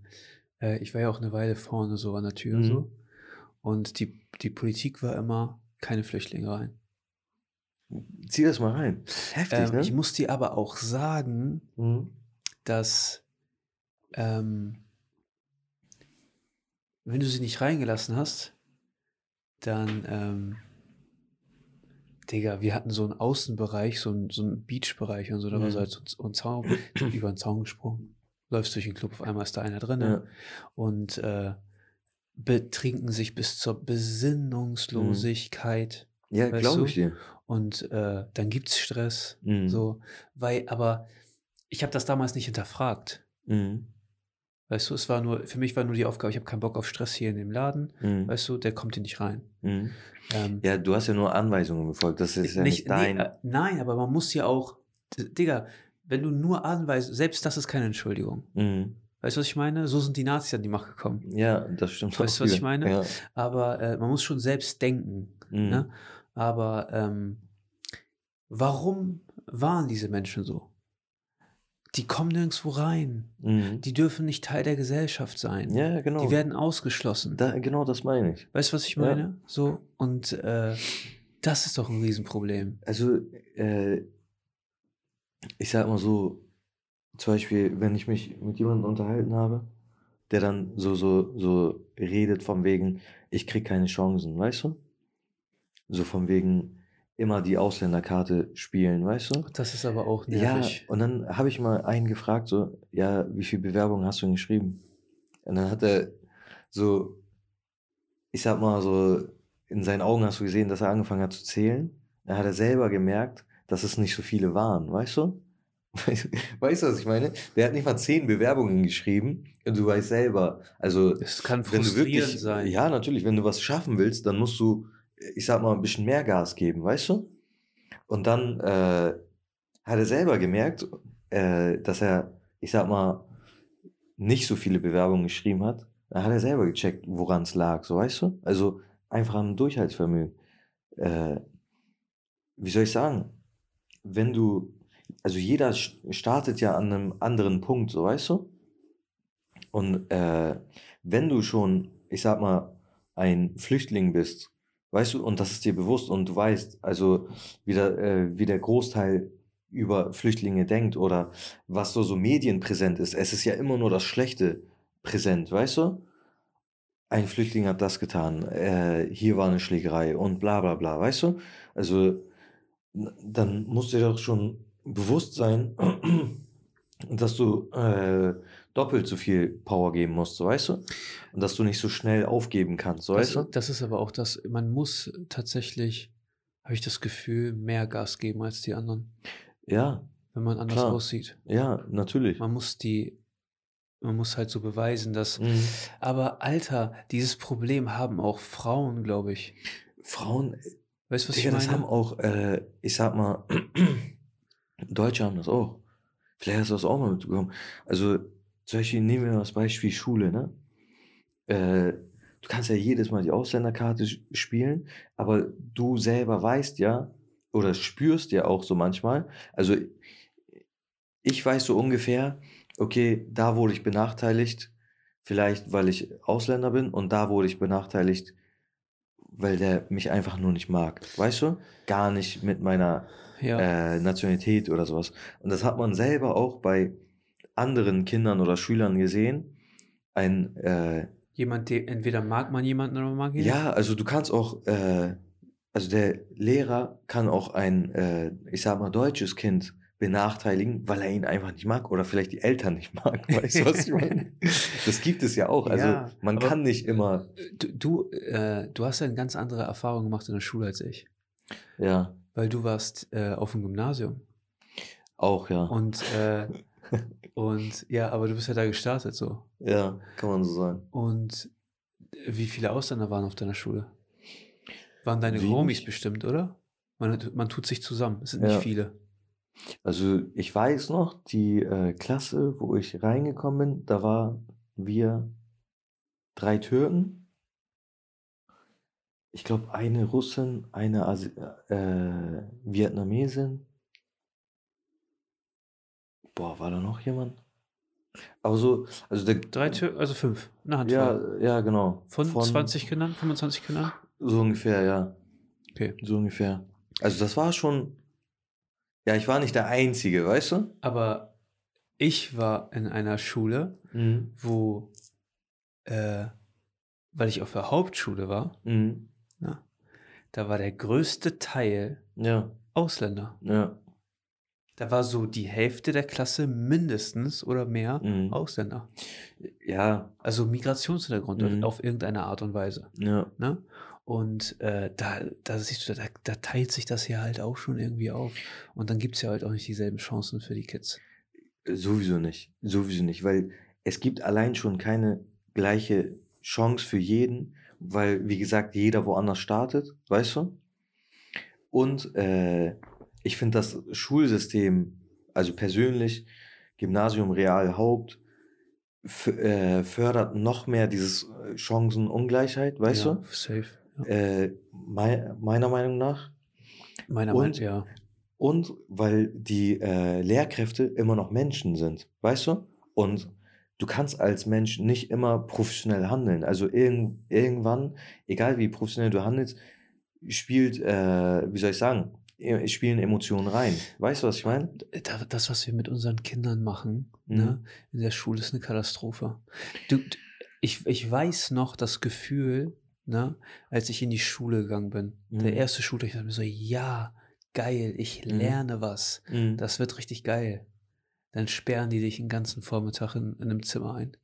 äh, ich war ja auch eine Weile vorne so an der Tür mm. so. Und die, die Politik war immer, keine Flüchtlinge rein. Zieh das mal rein. Heftig, ähm, ne? Ich muss dir aber auch sagen, mhm. dass ähm, wenn du sie nicht reingelassen hast, dann, ähm, Digga, wir hatten so einen Außenbereich, so einen, so einen Beachbereich und so, da war so halt so ein Zaun, über den Zaun gesprungen. Läufst durch den Club, auf einmal ist da einer drin ja. und äh, betrinken sich bis zur Besinnungslosigkeit. Ja, glaube ich dir. Und äh, dann gibt es Stress. Mhm. So, weil, aber ich habe das damals nicht hinterfragt. Mhm. Weißt du, es war nur, für mich war nur die Aufgabe, ich habe keinen Bock auf Stress hier in dem Laden. Mhm. Weißt du, der kommt hier nicht rein. Mhm. Ähm, ja, du hast ja nur Anweisungen befolgt. Das ist ja nicht, nicht dein. Nee, äh, nein, aber man muss ja auch, Digga, wenn du nur Anweisungen, selbst das ist keine Entschuldigung. Mhm. Weißt du, was ich meine? So sind die Nazis an die Macht gekommen. Ja, das stimmt. Weißt du, was ich meine? Ja. Aber äh, man muss schon selbst denken. Mhm. Ne? Aber ähm, warum waren diese Menschen so? Die kommen nirgendwo rein. Mhm. Die dürfen nicht Teil der Gesellschaft sein. Ja, genau. Die werden ausgeschlossen. Da, genau das meine ich. Weißt du, was ich meine? Ja. So, und äh, das ist doch ein Riesenproblem. Also, äh, ich sag mal so, zum Beispiel, wenn ich mich mit jemandem unterhalten habe, der dann so, so, so redet von wegen, ich krieg keine Chancen, weißt du? So von wegen immer die Ausländerkarte spielen, weißt du? Das ist aber auch nervig. Ja, und dann habe ich mal einen gefragt, so, ja, wie viele Bewerbungen hast du denn geschrieben? Und dann hat er so, ich sag mal so, in seinen Augen hast du gesehen, dass er angefangen hat zu zählen. Dann hat er selber gemerkt, dass es nicht so viele waren, weißt du? Weißt du, was ich meine? Der hat nicht mal zehn Bewerbungen geschrieben und du weißt selber. Also, es kann frustrierend wirklich, sein. Ja, natürlich. Wenn du was schaffen willst, dann musst du, ich sag mal, ein bisschen mehr Gas geben, weißt du? Und dann äh, hat er selber gemerkt, äh, dass er, ich sag mal, nicht so viele Bewerbungen geschrieben hat. Dann hat er selber gecheckt, woran es lag, so weißt du? Also einfach ein Durchhaltsvermögen. Äh, wie soll ich sagen? Wenn du also jeder startet ja an einem anderen Punkt, so weißt du? Und äh, wenn du schon, ich sag mal, ein Flüchtling bist Weißt du, und das ist dir bewusst und du weißt, also wie der, äh, wie der Großteil über Flüchtlinge denkt oder was so, so medienpräsent ist. Es ist ja immer nur das Schlechte präsent, weißt du? Ein Flüchtling hat das getan, äh, hier war eine Schlägerei und bla bla bla, weißt du? Also dann muss dir doch schon bewusst sein, dass du äh, doppelt so viel Power geben musst, so weißt du? Und dass du nicht so schnell aufgeben kannst, so Das, weißt du? das ist aber auch das, man muss tatsächlich, habe ich das Gefühl, mehr Gas geben als die anderen, Ja, wenn man anders klar. aussieht. Ja, natürlich. Man muss die, man muss halt so beweisen, dass. Mhm. Aber Alter, dieses Problem haben auch Frauen, glaube ich. Frauen, Weißt du, was Digga, ich das meine? haben auch, äh, ich sag mal, Deutsche haben das auch. Vielleicht hast du das auch mal mitbekommen. Also, zum Beispiel nehmen wir mal das Beispiel Schule, ne? Äh, du kannst ja jedes Mal die Ausländerkarte spielen, aber du selber weißt ja, oder spürst ja auch so manchmal, also ich weiß so ungefähr, okay, da wurde ich benachteiligt, vielleicht weil ich Ausländer bin und da wurde ich benachteiligt, weil der mich einfach nur nicht mag. Weißt du? Gar nicht mit meiner Ja. äh, Nationalität oder sowas. Und das hat man selber auch bei anderen Kindern oder Schülern gesehen. Ein, äh, Jemand, der entweder mag man jemanden oder man mag ihn ja, also du kannst auch, äh, also der Lehrer kann auch ein, äh, ich sag mal, deutsches Kind benachteiligen, weil er ihn einfach nicht mag oder vielleicht die Eltern nicht mag. Weißt du, was ich meine? Das gibt es ja auch. Also Ja, man kann nicht immer, Du, du, äh, du hast ja eine ganz andere Erfahrung gemacht in der Schule als ich. ja, Weil du warst äh, auf dem Gymnasium. auch, ja. Und, äh, und ja, aber du bist ja da gestartet so. Ja, kann man so sagen. Und wie viele Ausländer waren auf deiner Schule? Waren deine Wenig. Homies bestimmt, oder? Man, man tut sich zusammen. Es sind nicht Ja. viele. Also ich weiß noch, die äh, Klasse, wo ich reingekommen bin, da waren wir drei Türken. Ich glaube, eine Russin, eine Asi äh, Vietnamesin. Boah, war da noch jemand? Aber so, also der. Drei Türken, also fünf. Eine Handvoll. Ja, ja, genau. Von, 20 Kindern, 25 Kindern? So ungefähr, ja. Okay. So ungefähr. Also das war schon. Ja, ich war nicht der Einzige, weißt du? Aber ich war in einer Schule, Mhm. wo, äh, weil ich auf der Hauptschule war, Mhm. na, da war der größte Teil Ja, Ausländer. ja. Da war so die Hälfte der Klasse mindestens oder mehr Mhm. Ausländer. Ja, Also Migrationshintergrund Mhm. auf irgendeine Art und Weise. ja. Ne? Und äh, da, da siehst du, da, da teilt sich das hier halt auch schon irgendwie auf. Und dann gibt es ja halt auch nicht dieselben Chancen für die Kids. Sowieso nicht. Sowieso nicht, weil es gibt allein schon keine gleiche Chance für jeden, weil, wie gesagt, jeder woanders startet, weißt du? Und äh, ich finde das Schulsystem, also persönlich, Gymnasium, Real, Haupt, äh, fördert noch mehr dieses äh, Chancenungleichheit, weißt ja, du? Safe. Ja. Äh, mei meiner Meinung nach. Meiner Meinung nach, ja. Und weil die äh, Lehrkräfte immer noch Menschen sind, weißt du? Und du kannst als Mensch nicht immer professionell handeln. Also irgend, irgendwann, egal wie professionell du handelst, spielt, äh, wie soll ich sagen, spielen Emotionen rein. Weißt du, was ich meine? Da- Das, was wir mit unseren Kindern machen, Mhm. ne, in der Schule ist eine Katastrophe. Du, ich, ich weiß noch das Gefühl, ne, als ich in die Schule gegangen bin. Der Mhm. erste Schultag, ich dachte mir so, ja, geil, ich Mhm. lerne was. Mhm. Das wird richtig geil. Dann sperren die dich den ganzen Vormittag in, in einem Zimmer ein.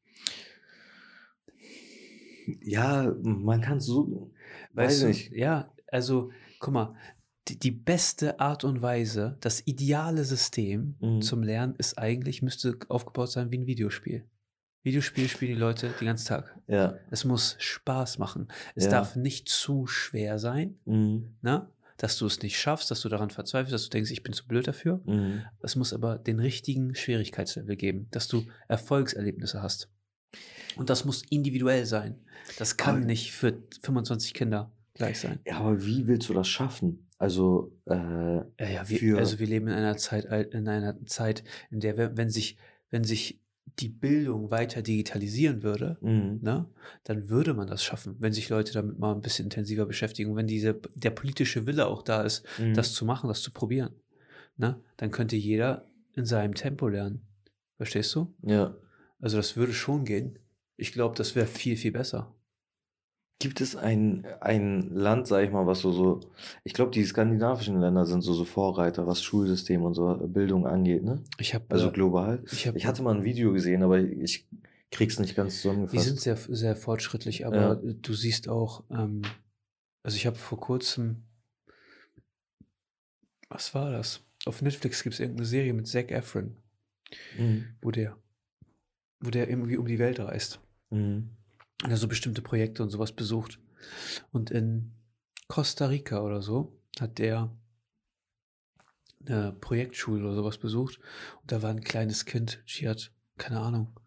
Ja, man kann so, weiß Weißt du, nicht. ja, also, guck mal, die, die beste Art und Weise, das ideale System Mhm. zum Lernen ist eigentlich, müsste aufgebaut sein wie ein Videospiel. Videospiel spielen die Leute den ganzen Tag. Ja. Es muss Spaß machen. Es Ja. darf nicht zu schwer sein, Mhm. ne? dass du es nicht schaffst, dass du daran verzweifelst, dass du denkst, ich bin zu blöd dafür. Mhm. Es muss aber den richtigen Schwierigkeitslevel geben, dass du Erfolgserlebnisse hast. Und das muss individuell sein. Das kann Aber- nicht für 25 Kinder gleich sein. Ja, aber wie willst du das schaffen? Also, äh, Ja, ja, wir, also wir leben in einer Zeit, in einer Zeit, in der, wenn wenn sich, wenn sich die Bildung weiter digitalisieren würde, Mhm. ne, dann würde man das schaffen, wenn sich Leute damit mal ein bisschen intensiver beschäftigen. Wenn diese, der politische Wille auch da ist, Mhm. das zu machen, das zu probieren, ne, dann könnte jeder in seinem Tempo lernen. Verstehst du? Ja. Also das würde schon gehen. Ich glaube, das wäre viel, viel besser. Gibt es ein, ein Land, sag ich mal, was so, so, ich glaube, die skandinavischen Länder sind so, so Vorreiter, was Schulsystem und so Bildung angeht, ne? Ich habe Also äh, global. ich hab, Ich hatte mal ein Video gesehen, aber ich krieg's nicht ganz Die zusammengefasst. sind sehr, sehr fortschrittlich, aber Ja. du siehst auch, ähm, also ich habe vor kurzem, was war das? Auf Netflix gibt es irgendeine Serie mit Zac Efron, Mhm. wo der, wo der irgendwie um die Welt reist Mhm. Und er so bestimmte Projekte und sowas besucht. Und in Costa Rica oder so hat der eine Projektschule oder sowas besucht und da war ein kleines Kind, die hat, keine Ahnung,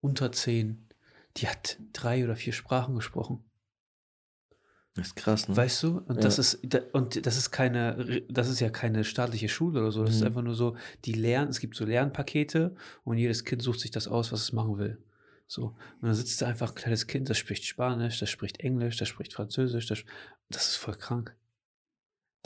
unter zehn, die hat drei oder vier Sprachen gesprochen. Das ist krass, ne? Weißt du? Und das Ja. ist da- und das ist keine, das ist ja keine staatliche Schule oder so. Das ist Mhm. einfach nur so, die lernen, es gibt so Lernpakete und jedes Kind sucht sich das aus, was es machen will. So. Und dann sitzt da einfach ein kleines Kind, das spricht Spanisch, das spricht Englisch, das spricht Französisch, das, das ist voll krank.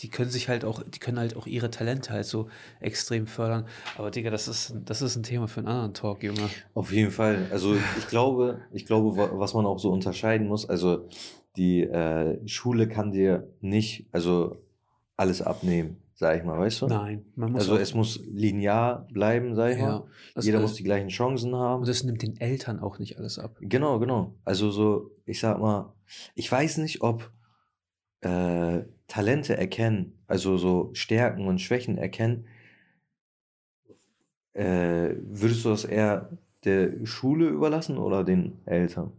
Die können sich halt auch, die können halt auch ihre Talente halt so extrem fördern. Aber Digga, das ist, das ist ein Thema für einen anderen Talk, Junge. Auf jeden Fall. Also ich glaube, ich glaube, wa- was man auch so unterscheiden muss, also die äh, Schule kann dir nicht, also alles abnehmen, sag ich mal, weißt du? Nein, man muss Also es muss linear bleiben, sag ich mal. ja, also Jeder muss die gleichen Chancen haben. und das nimmt den Eltern auch nicht alles ab. Genau, genau. Also so, ich sag mal, ich weiß nicht, ob äh, Talente erkennen, also so Stärken und Schwächen erkennen, äh, würdest du das eher der Schule überlassen oder den Eltern?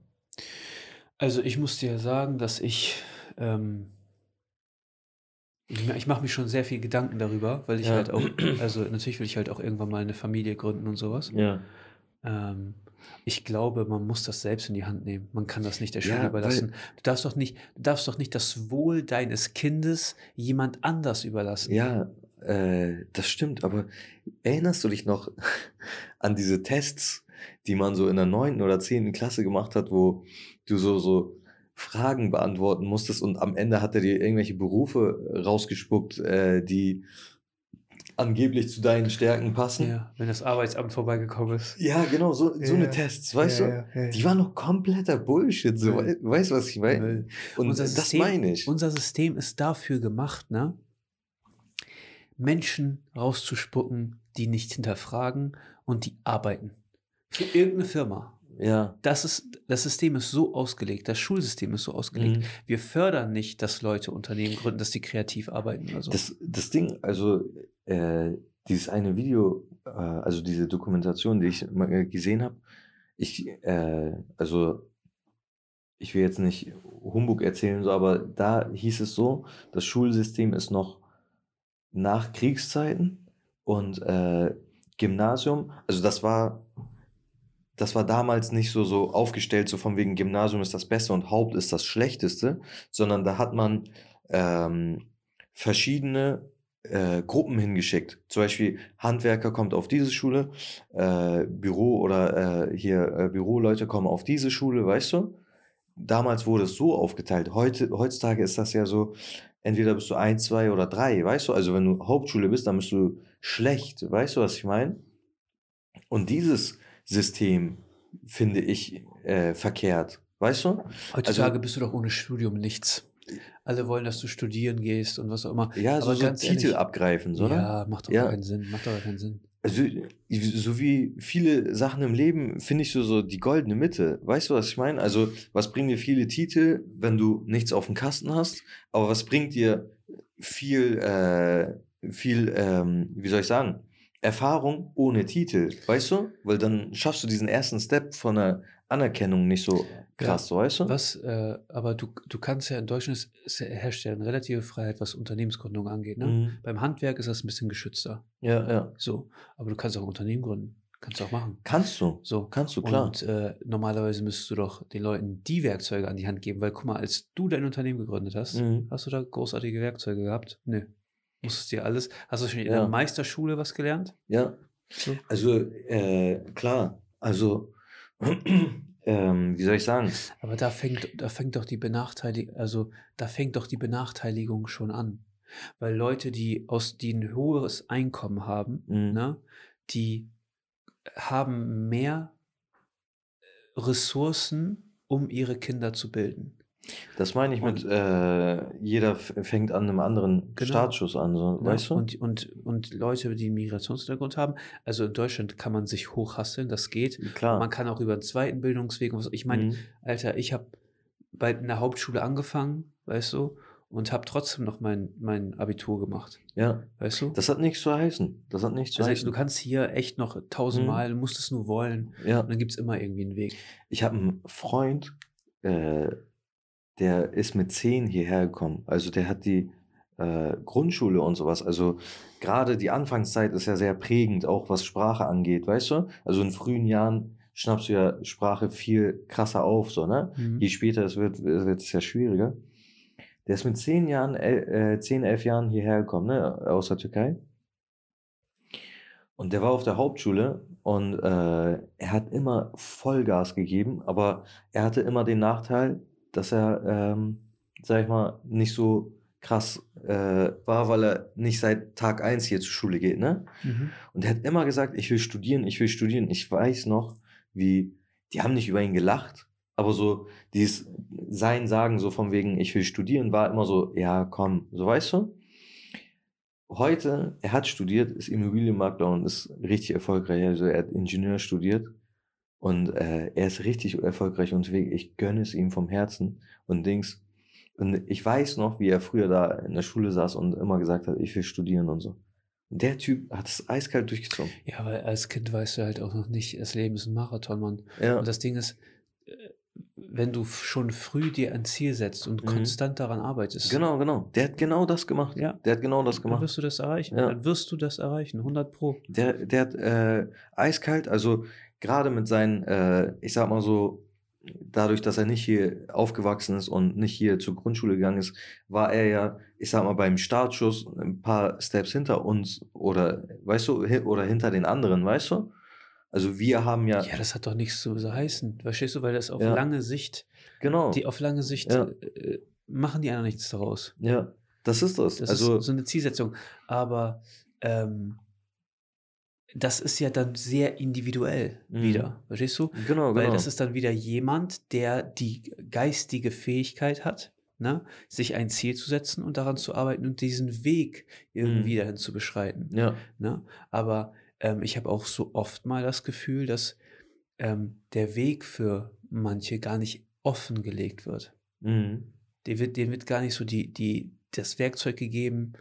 Also ich muss dir sagen, dass ich, ähm, ich, ich mache mir schon sehr viel Gedanken darüber, weil ich Ja. halt auch, also natürlich will ich halt auch irgendwann mal eine Familie gründen und sowas. Ja. Ähm, ich glaube, man muss das selbst in die Hand nehmen. Man kann das nicht der Schule Ja, überlassen. Du darfst doch nicht, du darfst doch nicht das Wohl deines Kindes jemand anders überlassen. ja, äh, das stimmt, aber erinnerst du dich noch an diese Tests, die man so in der neunten oder zehnten Klasse gemacht hat, wo du so, so Fragen beantworten musstest und am Ende hat er dir irgendwelche Berufe rausgespuckt, äh, die angeblich zu deinen Stärken passen? Ja, wenn das Arbeitsamt vorbeigekommen ist. Ja, genau, so, so Ja, eine. Tests, weißt Ja, du? Die waren noch kompletter Bullshit, so, wei- weißt du, was ich meine? Und Unser das System, meine ich. unser System ist dafür gemacht, ne? Menschen rauszuspucken, die nicht hinterfragen und die arbeiten. Für irgendeine Firma. Ja. Das, ist, das System ist so ausgelegt, das Schulsystem ist so ausgelegt. Mhm. Wir fördern nicht, dass Leute Unternehmen gründen, dass die kreativ arbeiten oder so. Das, das Ding, also äh, dieses eine Video, äh, also diese Dokumentation, die ich gesehen habe, ich, äh, also ich will jetzt nicht Humbug erzählen, so, aber da hieß es so, das Schulsystem ist noch nach Kriegszeiten und äh, Gymnasium, also das war, das war damals nicht so, so aufgestellt, so von wegen Gymnasium ist das Beste und Haupt ist das Schlechteste, sondern da hat man ähm, verschiedene äh, Gruppen hingeschickt. Zum Beispiel Handwerker kommt auf diese Schule, äh, Büro oder äh, hier äh, Büroleute kommen auf diese Schule, weißt du? Damals wurde es so aufgeteilt. Heute, heutzutage ist das ja so, entweder bist du eins, zwei oder drei, weißt du? Also wenn du Hauptschule bist, dann bist du schlecht, weißt du, was ich meine? Und dieses System finde ich äh, verkehrt, weißt du? Heutzutage also- bist du doch ohne Studium nichts. Alle wollen, dass du studieren gehst und was auch immer. Ja, so, Aber so ganz Titel ehrlich, abgreifen, so, oder? Ja, macht doch Ja. keinen Sinn. Macht doch keinen Sinn. Also, so wie viele Sachen im Leben, finde ich so, so die goldene Mitte. Weißt du, was ich meine? Also, was bringen dir viele Titel, wenn du nichts auf dem Kasten hast? Aber was bringt dir viel, äh, viel, ähm, wie soll ich sagen, Erfahrung ohne Titel? Weißt du? Weil dann schaffst du diesen ersten Step von der Anerkennung nicht so krass, so, weißt du? Was, äh, aber du, du kannst ja in Deutschland ja- herrscht ja eine relative Freiheit, was Unternehmensgründung angeht. Ne? Mhm. Beim Handwerk ist das ein bisschen geschützter. Ja, ja. So, aber du kannst auch ein Unternehmen gründen. Kannst du auch machen. Kannst du. So. Kannst du, klar. Und äh, normalerweise müsstest du doch den Leuten die Werkzeuge an die Hand geben, weil guck mal, als du dein Unternehmen gegründet hast, Mhm. hast du da großartige Werkzeuge gehabt? Nö. Musstest dir alles. Hast du schon in Ja. der Meisterschule was gelernt? Ja. So. Also, äh, klar, also, ähm, wie soll ich sagen? Aber da fängt, da fängt doch die Benachteiligung, also da fängt doch die Benachteiligung schon an. Weil Leute, die aus, die ein hohes Einkommen haben, Mhm. ne, die haben mehr Ressourcen, um ihre Kinder zu bilden. Das meine ich mit, Und äh, jeder fängt an einem anderen genau, Startschuss an, so, ne? weißt du? Und, und, und Leute, die einen Migrationshintergrund haben, also in Deutschland kann man sich hochhasseln, das geht. Und man Klar. kann auch über einen zweiten Bildungsweg. Ich meine, Mhm. Alter, ich habe bei einer Hauptschule angefangen, weißt du, und habe trotzdem noch mein, mein Abitur gemacht, Ja, weißt du? das hat nichts zu heißen. Das hat nichts zu Also du heißen. kannst hier echt noch Mhm. tausendmal, du musst es nur wollen Ja. und dann gibt es immer irgendwie einen Weg. Ich habe einen Freund, äh, der ist mit zehn hierher gekommen. Also der hat die äh, Grundschule und sowas. Also gerade die Anfangszeit ist ja sehr prägend, auch was Sprache angeht, weißt du? Also in frühen Jahren schnappst du ja Sprache viel krasser auf, so, ne? Mhm. Je später es wird, wird es ja schwieriger. Der ist mit zehn Jahren, äh, zehn, elf Jahren hierher gekommen, ne? Aus der Türkei. Und der war auf der Hauptschule und äh, er hat immer Vollgas gegeben, aber er hatte immer den Nachteil, dass er, ähm, sag ich mal, nicht so krass äh, war, weil er nicht seit Tag eins hier zur Schule geht, ne? Mhm. Und er hat immer gesagt, ich will studieren, ich will studieren. Ich weiß noch, wie, die haben nicht über ihn gelacht, aber so dieses Sein sagen, so von wegen, ich will studieren, war immer so, ja, komm, so weißt du? Heute, er hat studiert, ist Immobilienmakler und ist richtig erfolgreich. Also er hat Ingenieur studiert und äh, er ist richtig erfolgreich unterwegs. Ich gönne es ihm vom Herzen und Dings. Und ich weiß noch, wie er früher da in der Schule saß und immer gesagt hat, ich will studieren und so. Und der Typ hat es eiskalt durchgezogen. Ja, weil als Kind weißt du halt auch noch nicht, das Leben ist ein Marathon, Mann. Ja. Und das Ding ist, äh, wenn du schon früh dir ein Ziel setzt und Mhm. konstant daran arbeitest, Genau, genau. Der hat genau das gemacht. ja, Der hat genau das dann gemacht. wirst du das erreichen. Ja. Dann wirst du das erreichen, 100 Pro. Der, der hat äh, eiskalt, also gerade mit seinen, äh, ich sag mal so, dadurch, dass er nicht hier aufgewachsen ist und nicht hier zur Grundschule gegangen ist, war er ja, ich sag mal, beim Startschuss ein paar Steps hinter uns oder, weißt du, oder hinter den anderen, weißt du? Also wir haben ja, Ja, das hat doch nichts zu heißen. Verstehst du? Weil das auf Ja. lange Sicht, genau, die auf lange Sicht Ja. äh, machen die anderen nichts daraus. ja, das ist das. Das also, ist so eine Zielsetzung. Aber ähm, das ist ja dann sehr individuell Mhm. wieder. Verstehst du? genau, Weil genau. das ist dann wieder jemand, der die geistige Fähigkeit hat, ne, sich ein Ziel zu setzen und daran zu arbeiten und diesen Weg irgendwie Mhm. dahin zu beschreiten. ja, Ne? Aber ähm, ich habe auch so oft mal das Gefühl, dass ähm, der Weg für manche gar nicht offengelegt wird. mhm. Dem wird, wird gar nicht so die, die, das Werkzeug gegeben,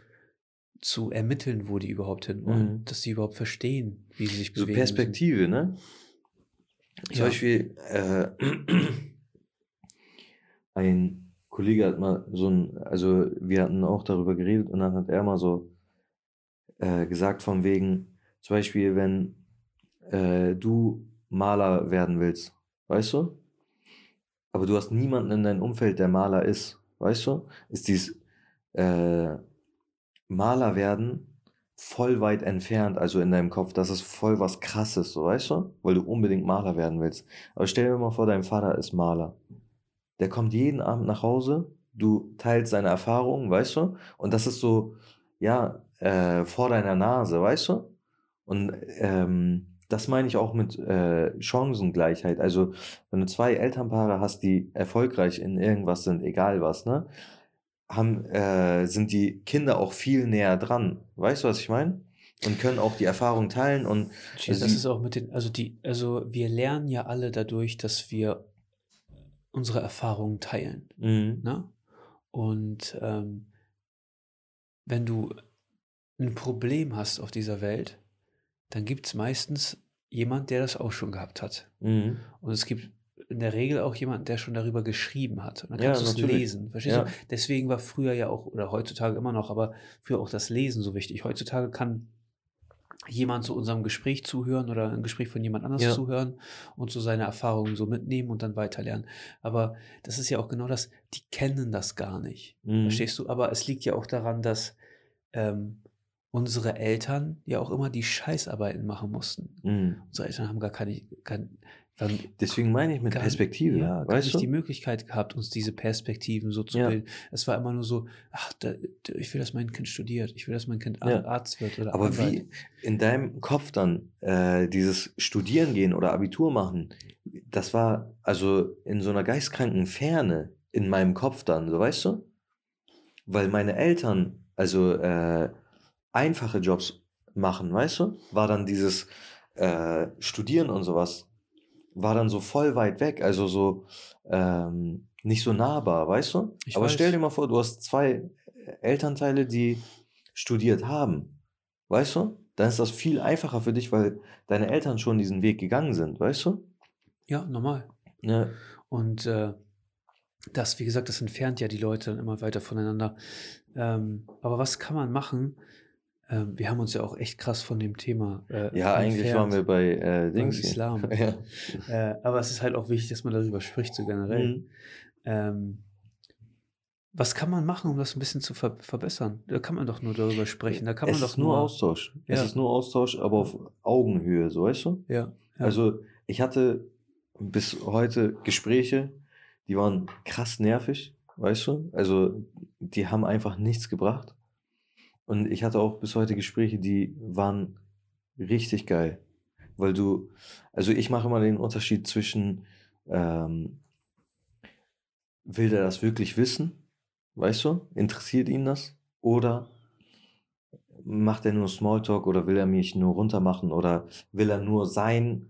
zu ermitteln, wo die überhaupt hin wollen. Mhm. Dass sie überhaupt verstehen, wie sie sich so bewegen. müssen. Perspektive, ne? Zum Ja. Beispiel, äh, ein Kollege hat mal so ein, also wir hatten auch darüber geredet und dann hat er mal so äh, gesagt von wegen, zum Beispiel, wenn äh, du Maler werden willst, weißt du? Aber du hast niemanden in deinem Umfeld, der Maler ist, weißt du? Ist dieses äh, Maler werden voll weit entfernt, also in deinem Kopf, das ist voll was krasses, so weißt du? Weil du unbedingt Maler werden willst. Aber stell dir mal vor, dein Vater ist Maler. Der kommt jeden Abend nach Hause, du teilst seine Erfahrungen, weißt du? Und das ist so, ja, äh, vor deiner Nase, weißt du? Und ähm, das meine ich auch mit äh, Chancengleichheit. Also, wenn du zwei Elternpaare hast, die erfolgreich in irgendwas sind, egal was, ne? Haben, äh, sind die Kinder auch viel näher dran. Weißt du, was ich meine? Und können auch die Erfahrung teilen und Also das ist auch mit den, also die, also wir lernen ja alle dadurch, dass wir unsere Erfahrungen teilen. mhm, Ne? Und ähm, wenn du ein Problem hast auf dieser Welt, dann gibt es meistens jemand, der das auch schon gehabt hat. mhm, Und es gibt in der Regel auch jemanden, der schon darüber geschrieben hat. Und dann Ja, kannst du es lesen. Verstehst Ja. du? Deswegen war früher ja auch, oder heutzutage immer noch, aber früher auch das Lesen so wichtig. Heutzutage kann jemand zu unserem Gespräch zuhören oder ein Gespräch von jemand anders Ja. zuhören und so seine Erfahrungen so mitnehmen und dann weiterlernen. Aber das ist ja auch genau das, die kennen das gar nicht. mhm, Verstehst du? Aber es liegt ja auch daran, dass ähm, unsere Eltern ja auch immer die Scheißarbeiten machen mussten. Mhm. Unsere Eltern haben gar keine, gar, waren Deswegen meine ich mit gar, Perspektive. ja, weißt nicht du? die Möglichkeit gehabt, uns diese Perspektiven so zu Ja. bilden. Es war immer nur so, ach, da, da, ich will, dass mein Kind studiert, ich will, dass mein Kind Ja. Arzt wird oder Aber Anwalt. wie in deinem Kopf dann äh, dieses Studieren gehen oder Abitur machen, das war also in so einer geistkranken Ferne in meinem Kopf dann, so weißt du? Weil meine Eltern also äh, einfache Jobs machen, weißt du? War dann dieses äh, Studieren und sowas, war dann so voll weit weg, also so ähm, nicht so nahbar, weißt du? Ich Aber stell weiß. dir mal vor, du hast zwei Elternteile, die studiert haben, weißt du? Dann ist das viel einfacher für dich, weil deine Eltern schon diesen Weg gegangen sind, weißt du? Ja, normal. Ja, Und äh, das, wie gesagt, das entfernt ja die Leute dann immer weiter voneinander. Ähm, aber was kann man machen? Ähm, wir haben uns ja auch echt krass von dem Thema äh, ja eigentlich waren wir bei äh, Dings. Islam. ja. Äh, aber es ist halt auch wichtig, dass man darüber spricht, so generell. Mhm. Ähm, was kann man machen, um das ein bisschen zu ver verbessern? Da kann man doch nur darüber sprechen. Da kann es man ist doch nur nur. Austausch. Es Ja. ist nur Austausch, aber auf Augenhöhe, so weißt du? Ja, ja. Also ich hatte bis heute Gespräche, die waren krass nervig, weißt du? Also die haben einfach nichts gebracht. Und ich hatte auch bis heute Gespräche, die waren richtig geil. Weil du, also ich mache immer den Unterschied zwischen, ähm, will der das wirklich wissen? Weißt du? Interessiert ihn das? Oder macht er nur Smalltalk oder will er mich nur runtermachen oder will er nur sein,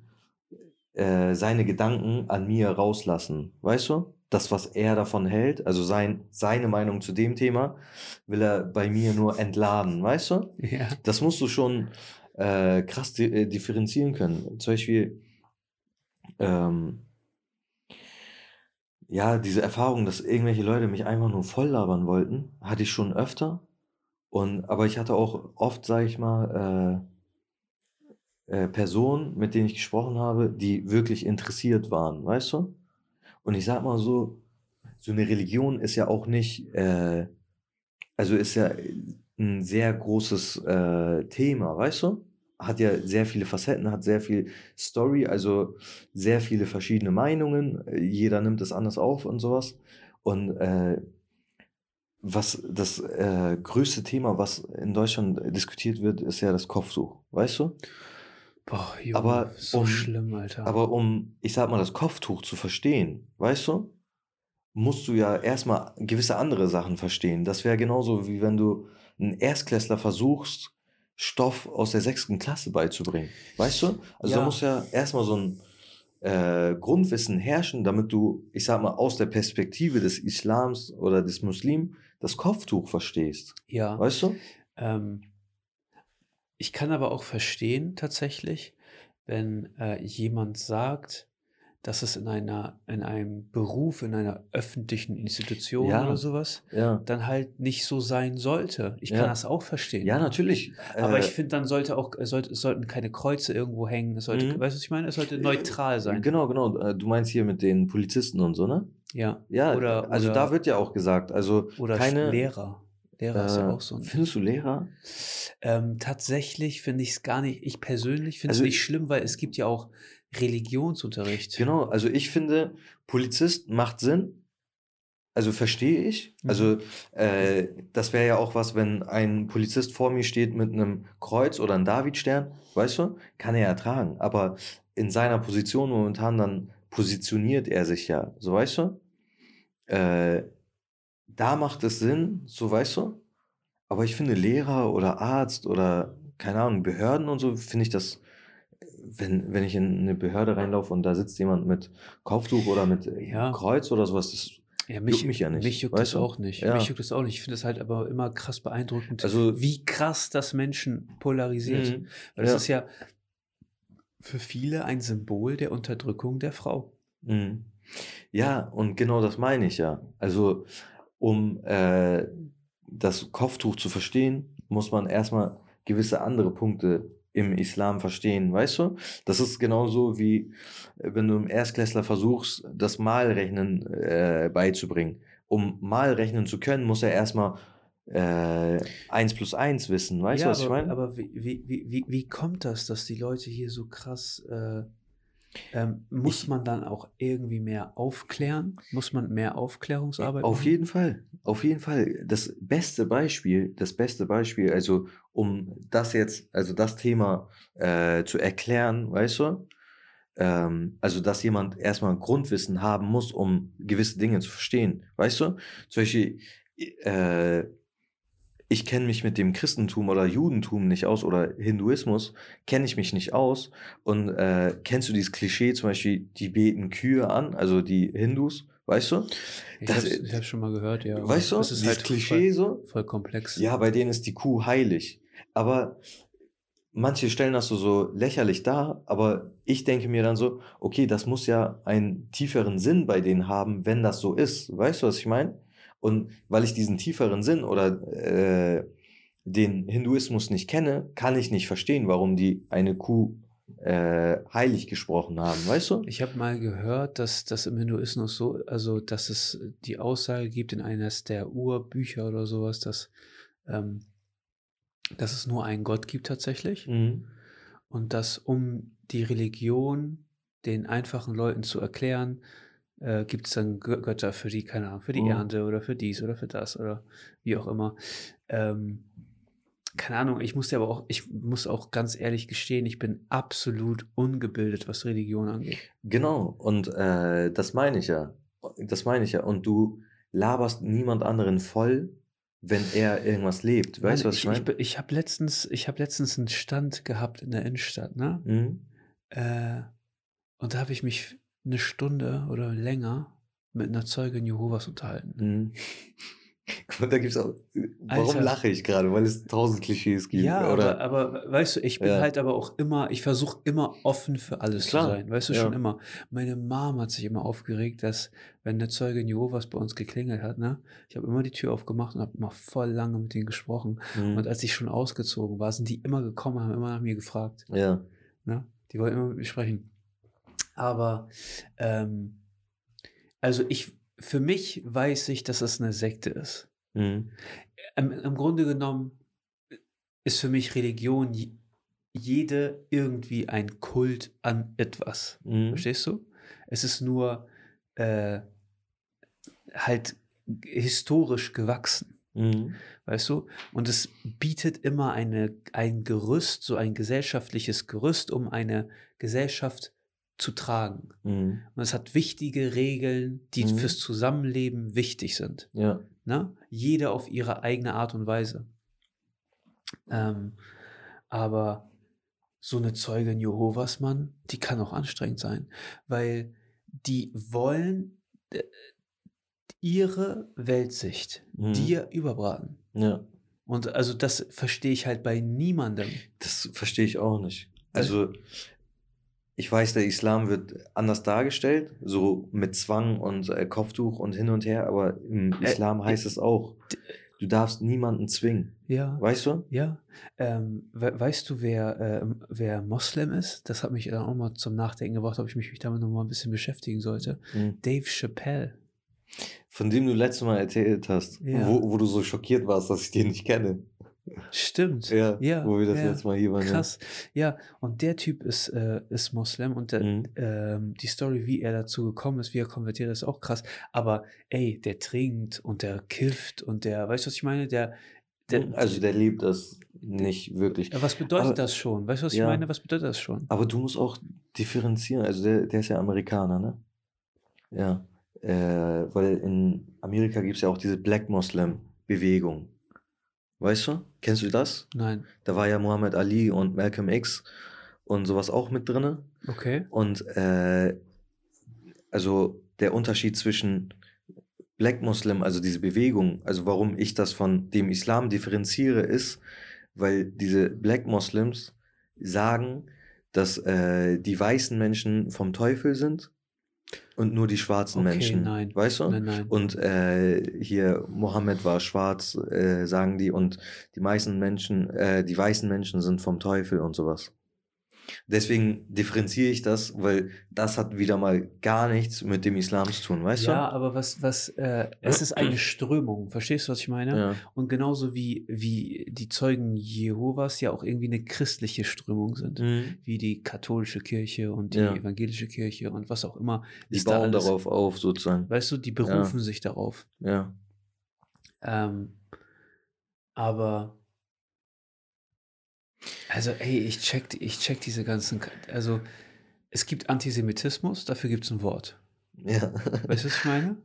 äh, seine Gedanken an mir rauslassen? Weißt du? Das, was er davon hält, also sein, seine Meinung zu dem Thema, will er bei mir nur entladen, weißt du? ja. Das musst du schon äh, krass di äh, differenzieren können. Zum Beispiel, ähm, ja, diese Erfahrung, dass irgendwelche Leute mich einfach nur voll labern wollten, hatte ich schon öfter. Und, aber ich hatte auch oft, sage ich mal, äh, äh, Personen, mit denen ich gesprochen habe, die wirklich interessiert waren, weißt du? Und ich sag mal so, so eine Religion ist ja auch nicht, äh, also ist ja ein sehr großes äh, Thema, weißt du? Hat ja sehr viele Facetten, hat sehr viel Story, also sehr viele verschiedene Meinungen. Jeder nimmt es anders auf und sowas. Und äh, was das äh, größte Thema, was in Deutschland diskutiert wird, ist ja das Kopftuch, weißt du? Boah, Junge, Aber so um- schlimm, Alter. Aber um, ich sag mal, das Kopftuch zu verstehen, weißt du, musst du ja erstmal gewisse andere Sachen verstehen. Das wäre genauso, wie wenn du einen Erstklässler versuchst, Stoff aus der sechsten Klasse beizubringen. Weißt du? Also da Ja. muss ja erstmal so ein äh, Grundwissen herrschen, damit du, ich sag mal, aus der Perspektive des Islams oder des Muslim das Kopftuch verstehst. ja. Weißt du? Ähm, ich kann aber auch verstehen tatsächlich, wenn äh, jemand sagt, dass es in einer, in einem Beruf, in einer öffentlichen Institution Ja. oder sowas, Ja. dann halt nicht so sein sollte. Ich kann Ja. das auch verstehen. Ja, natürlich. Aber Äh, ich finde, dann sollte auch, es, sollte, es sollten keine Kreuze irgendwo hängen. Es sollte, Mhm. weißt du, was ich meine? Es sollte neutral sein. Genau, genau. Äh, Du meinst hier mit den Polizisten und so, ne? Ja. Ja, Oder- also oder- da wird ja auch gesagt, also Oder keine. Lehrer. Lehrer ist ja äh, auch so ein. Findest du Lehrer? Ähm, tatsächlich finde ich es gar nicht, ich persönlich finde es Also nicht ich- schlimm, weil es gibt ja auch Religionsunterricht. Genau, also ich finde, Polizist macht Sinn. Also verstehe ich. Mhm. Also äh, das wäre ja auch was, wenn ein Polizist vor mir steht mit einem Kreuz oder einem Davidstern, weißt du, kann er ja tragen. Aber in seiner Position momentan dann positioniert er sich ja, so weißt du. Äh, da macht es Sinn, so weißt du. Aber ich finde Lehrer oder Arzt oder keine Ahnung, Behörden und so, finde ich das, wenn, wenn ich in eine Behörde reinlaufe und da sitzt jemand mit Kopftuch oder mit äh, Ja. Kreuz oder sowas, das, Ja, Juckt mich ja nicht, Mich juckt das du? auch nicht. Ja. Mich juckt das auch nicht. Ich finde es halt aber immer krass beeindruckend, also, wie krass das Menschen polarisiert. Mhm. Weil das Ja. ist ja für viele ein Symbol der Unterdrückung der Frau. Mhm. Ja, und genau das meine ich ja. Also, um äh, das Kopftuch zu verstehen, muss man erstmal gewisse andere Punkte im Islam verstehen, weißt du? Das ist genauso wie äh, wenn du im Erstklässler versuchst, das Malrechnen äh, beizubringen. Um Malrechnen zu können, muss er erstmal äh, 1 plus 1 wissen. Weißt du, Ja, was ich aber, meine? aber wie, wie, wie, wie, wie kommt das, dass die Leute hier so krass, äh, ähm, muss Ich- man dann auch irgendwie mehr aufklären? Muss man mehr Aufklärungsarbeit Auf machen? jeden Fall, auf jeden Fall. Das beste Beispiel, das beste Beispiel, also um das jetzt, also das Thema äh, zu erklären, weißt du, ähm, also dass jemand erstmal Grundwissen haben muss, um gewisse Dinge zu verstehen, weißt du? Zum Beispiel, äh, ich kenne mich mit dem Christentum oder Judentum nicht aus oder Hinduismus, kenne ich mich nicht aus. Und äh, kennst du dieses Klischee, zum Beispiel, die beten Kühe an, also die Hindus, weißt du? Ich das- hab's, ich hab's schon mal gehört, ja. Weißt du, es ist dieses halt Klischee voll, so? voll komplex. Ja, bei denen ist die Kuh heilig. Aber manche stellen das so, so lächerlich dar, aber ich denke mir dann so, okay, das muss ja einen tieferen Sinn bei denen haben, wenn das so ist. Weißt du, was ich meine? Und weil ich diesen tieferen Sinn oder äh, den Hinduismus nicht kenne, kann ich nicht verstehen, warum die eine Kuh äh, heilig gesprochen haben, weißt du? Ich habe mal gehört, dass das im Hinduismus so, also dass es die Aussage gibt in eines der Urbücher oder sowas, dass, ähm, dass es nur einen Gott gibt tatsächlich Mhm. und dass um die Religion den einfachen Leuten zu erklären, äh, gibt es dann Gö- Götter für die, keine Ahnung, für die Mhm. Ernte oder für dies oder für das oder wie auch immer. Ähm, keine Ahnung, ich muss dir aber auch, ich muss auch ganz ehrlich gestehen, ich bin absolut ungebildet, was Religion angeht. Genau, und äh, das meine ich ja. Das meine ich ja. Und du laberst niemand anderen voll, wenn er irgendwas lebt. Weißt du, was ich ich, ich, meine? be- ich habe letztens, ich habe letztens einen Stand gehabt in der Innenstadt, ne? Mhm. Äh, und da habe ich mich eine Stunde oder länger mit einer Zeugin Jehovas unterhalten. Mhm. Da gibt's auch. Warum Alter. lache ich gerade? Weil es tausend Klischees gibt. Ja, oder? aber, aber weißt du, ich bin Ja. halt aber auch immer, ich versuche immer offen für alles Klar, zu sein. Weißt du, ja. schon immer. Meine Mom hat sich immer aufgeregt, dass, wenn eine Zeugin Jehovas bei uns geklingelt hat, ne, ich habe immer die Tür aufgemacht und habe immer voll lange mit denen gesprochen. Mhm. Und als ich schon ausgezogen war, sind die immer gekommen, haben immer nach mir gefragt. ja. Ne? Die wollten immer mit mir sprechen. Aber, ähm, also ich, für mich weiß ich, dass es eine Sekte ist. Mhm. Im, Im Grunde genommen ist für mich Religion je- jede irgendwie ein Kult an etwas. Mhm. Verstehst du? Es ist nur äh, halt historisch gewachsen. Mhm. Weißt du? Und es bietet immer eine, ein Gerüst, so ein gesellschaftliches Gerüst, um eine Gesellschaft zu tragen. Mhm. Und es hat wichtige Regeln, die Mhm. fürs Zusammenleben wichtig sind. Ja. Ne? Jede auf ihre eigene Art und Weise. Ähm, aber so eine Zeugin Jehovas, Mann, die kann auch anstrengend sein, weil die wollen äh, ihre Weltsicht Mhm. dir überbraten. Ja. Und also das verstehe ich halt bei niemandem. Das verstehe ich auch nicht. Also, ich weiß, der Islam wird anders dargestellt, so mit Zwang und äh, Kopftuch und hin und her, aber im Äh, Islam heißt es auch, du darfst niemanden zwingen. Ja. Weißt du? Ja, ähm, we weißt du, wer, äh, wer Moslem ist? Das hat mich dann auch mal zum Nachdenken gebracht, ob ich mich damit noch mal ein bisschen beschäftigen sollte. Mhm. Dave Chappelle. Von dem du letztes Mal erzählt hast, Ja. wo, wo du so schockiert warst, dass ich den nicht kenne. Stimmt. Ja, Ja, wo wir das ja. letzte Mal hier waren. Krass. Ja, und der Typ ist, äh, ist Moslem und der, Mhm. ähm, die Story, wie er dazu gekommen ist, wie er konvertiert ist, auch krass. Aber ey, der trinkt und der kifft und der, weißt du, was ich meine? Der, der Also der lebt das nicht wirklich. Was bedeutet Aber- das schon? Weißt du, was ich Ja. meine? Was bedeutet das schon? Aber du musst auch differenzieren. Also der, der ist ja Amerikaner, ne? Ja. Äh, weil in Amerika gibt es ja auch diese Black Muslim-Bewegung. Weißt du? Kennst du das? Nein. Da war ja Muhammad Ali und Malcolm X und sowas auch mit drinne. Okay. Und äh, also der Unterschied zwischen Black Muslim, also diese Bewegung, also warum ich das von dem Islam differenziere, ist, weil diese Black Muslims sagen, dass äh, die weißen Menschen vom Teufel sind und nur die schwarzen Okay, Menschen. nein. Weißt du? Nein, nein. Und äh, hier Mohammed war schwarz, äh, sagen die, und die meisten Menschen, äh, die weißen Menschen sind vom Teufel und sowas. Deswegen differenziere ich das, weil das hat wieder mal gar nichts mit dem Islam zu tun, weißt Ja, aber was, was, äh, es ist eine Strömung, verstehst du, was ich du? meine? Ja. Und genauso wie, wie die Zeugen Jehovas ja auch irgendwie eine christliche Strömung sind, Mhm. wie die katholische Kirche und die Ja. evangelische Kirche und was auch immer. Die da bauen alles- darauf auf, sozusagen. Weißt du, die berufen sich darauf. Ja. Ähm, aber also, ey, ich check, ich check diese ganzen, also es gibt Antisemitismus, dafür gibt es ein Wort. Ja. Weißt du, was ich meine?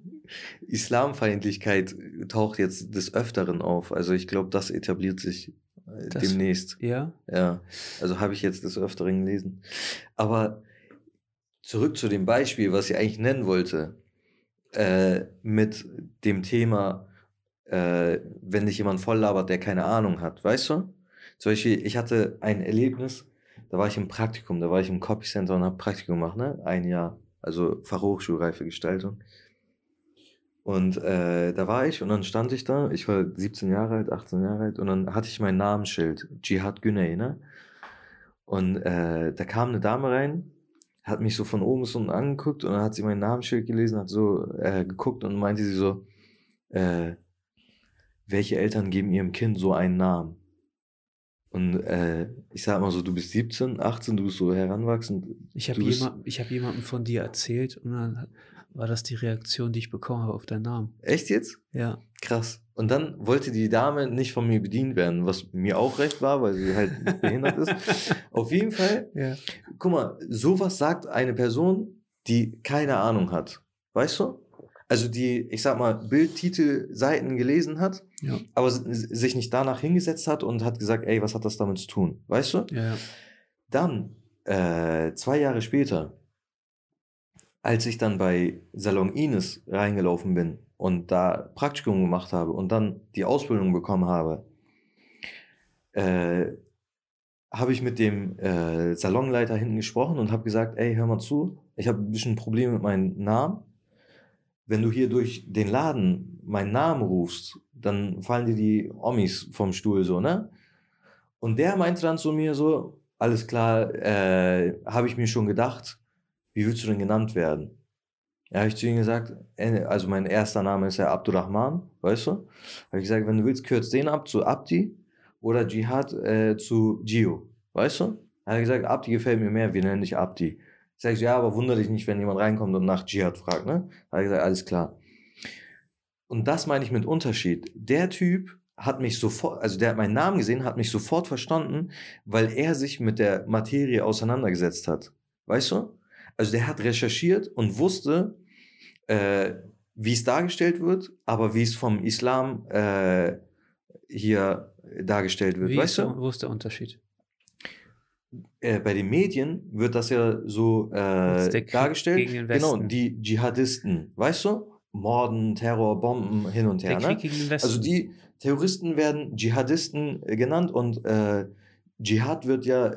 Islamfeindlichkeit taucht jetzt des Öfteren auf. Also ich glaube, das etabliert sich äh, Das- demnächst. Ja. Ja, also habe ich jetzt des Öfteren gelesen. Aber zurück zu dem Beispiel, was ich eigentlich nennen wollte, äh, mit dem Thema, äh, wenn dich jemand voll labert, der keine Ahnung hat, weißt du? Zum Beispiel, ich hatte ein Erlebnis, da war ich im Praktikum, da war ich im Copy Center und habe Praktikum gemacht, ne? Ein Jahr, also Fachhochschulreife Gestaltung. Und äh, da war ich und dann stand ich da, ich war 17 Jahre alt, 18 Jahre alt und dann hatte ich mein Namensschild, Jihad Güney, ne? Und äh, da kam eine Dame rein, hat mich so von oben bis unten angeguckt und dann hat sie mein Namensschild gelesen, hat so äh, geguckt und meinte sie so, äh, welche Eltern geben ihrem Kind so einen Namen? Und äh, ich sag mal so, du bist 17, 18, du bist so heranwachsend. Ich habe ich hab jemandem von dir erzählt und dann war das die Reaktion, die ich bekommen habe auf deinen Namen. Echt jetzt? Ja. Krass. Und dann wollte die Dame nicht von mir bedient werden, was mir auch recht war, weil sie halt behindert ist. Auf jeden Fall, Ja. guck mal, sowas sagt eine Person, die keine Ahnung hat. Weißt du? Also die, ich sag mal, Bildtitelseiten gelesen hat, Ja. aber sich nicht danach hingesetzt hat und hat gesagt, ey, was hat das damit zu tun? Weißt du? Ja, ja. Dann, äh, zwei Jahre später, als ich dann bei Salon Ines reingelaufen bin und da Praktikum gemacht habe und dann die Ausbildung bekommen habe, äh, habe ich mit dem äh, Salonleiter hinten gesprochen und habe gesagt, ey, hör mal zu, ich habe ein bisschen Probleme mit meinem Namen. Wenn du hier durch den Laden meinen Namen rufst, dann fallen dir die Omis vom Stuhl so, ne? Und der meinte dann zu mir so, alles klar, äh, habe ich mir schon gedacht, wie willst du denn genannt werden? Ja, habe ich zu ihm gesagt, äh, also mein erster Name ist ja Abdurrahman, weißt du? Habe ich gesagt, wenn du willst, kürzt den ab zu Abdi oder Jihad äh, zu Gio, weißt du? Hat er gesagt, Abdi gefällt mir mehr, wir nennen dich Abdi. Sag ich so, ja, aber wundere dich nicht, wenn jemand reinkommt und nach Jihad fragt, ne? Hat er gesagt, alles klar. Und das meine ich mit Unterschied. Der Typ hat mich sofort, also der hat meinen Namen gesehen, hat mich sofort verstanden, weil er sich mit der Materie auseinandergesetzt hat. Weißt du? Also der hat recherchiert und wusste, äh, wie es dargestellt wird, aber wie es vom Islam äh, hier dargestellt wird. Wie weißt du? wo ist der Unterschied? Äh, bei den Medien wird das ja so äh, dargestellt. Genau, die Dschihadisten, weißt du? Morden, Terror, Bomben hin und her. Ne? Also die Terroristen werden Dschihadisten äh, genannt und äh, Dschihad wird ja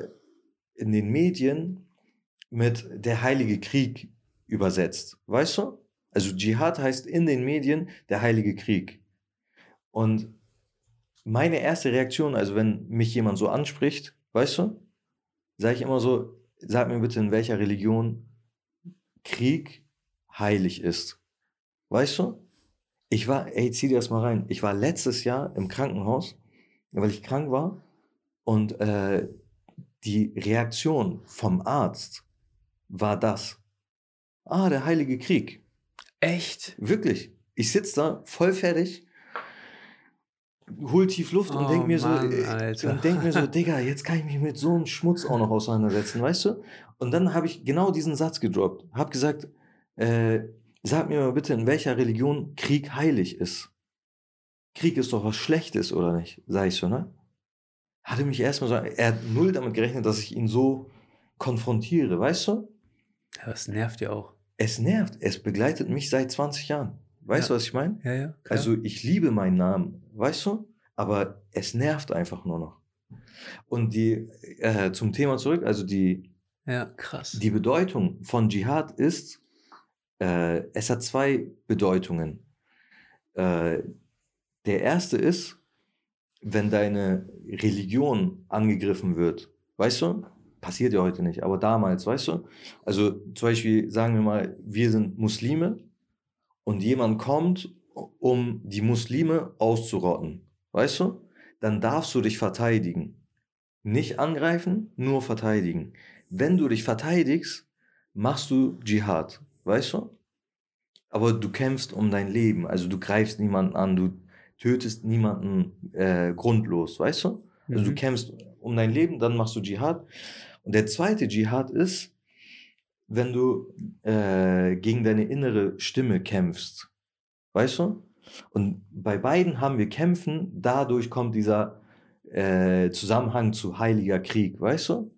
in den Medien mit der Heilige Krieg übersetzt. Weißt du? Also Dschihad heißt in den Medien der Heilige Krieg. Und meine erste Reaktion, also wenn mich jemand so anspricht, weißt du, sage ich immer so, sag mir bitte, in welcher Religion Krieg heilig ist. Weißt du? Ich war, ey, zieh dir das mal rein. Ich war letztes Jahr im Krankenhaus, weil ich krank war. Und äh, die Reaktion vom Arzt war das. Ah, der Heilige Krieg. Echt? Wirklich. Ich sitze da voll fertig, hol tief Luft und Oh denk mir so, Mann, äh, Alter. und denk mir so, Digga, jetzt kann ich mich mit so einem Schmutz auch noch auseinandersetzen, weißt du? Und dann habe ich genau diesen Satz gedroppt. Hab gesagt, äh, sag mir mal bitte, in welcher Religion Krieg heilig ist. Krieg ist doch was Schlechtes, oder nicht? Sag ich so, ne? Hatte mich erstmal so, er hat null damit gerechnet, dass ich ihn so konfrontiere, weißt du? Ja, das nervt ja auch. Es nervt, es begleitet mich seit 20 Jahren. Weißt Ja. du, was ich meine? Ja, ja. Klar. Also ich liebe meinen Namen, weißt du? Aber es nervt einfach nur noch. Und die, äh, zum Thema zurück, also die, ja, krass. die Bedeutung von Dschihad ist, äh, es hat zwei Bedeutungen. Äh, der erste ist, wenn deine Religion angegriffen wird, weißt du? passiert ja heute nicht, aber damals, weißt du? Also zum Beispiel sagen wir mal, wir sind Muslime und jemand kommt, um die Muslime auszurotten, weißt du? Dann darfst du dich verteidigen. Nicht angreifen, nur verteidigen. Wenn du dich verteidigst, machst du Dschihad, weißt du? Aber du kämpfst um dein Leben, also du greifst niemanden an, du tötest niemanden äh, grundlos, weißt du? Also du Mhm. kämpfst um dein Leben, dann machst du Dschihad. Und der zweite Dschihad ist, wenn du äh, gegen deine innere Stimme kämpfst, weißt du? Und bei beiden haben wir Kämpfen, dadurch kommt dieser äh, Zusammenhang zu heiliger Krieg, weißt du?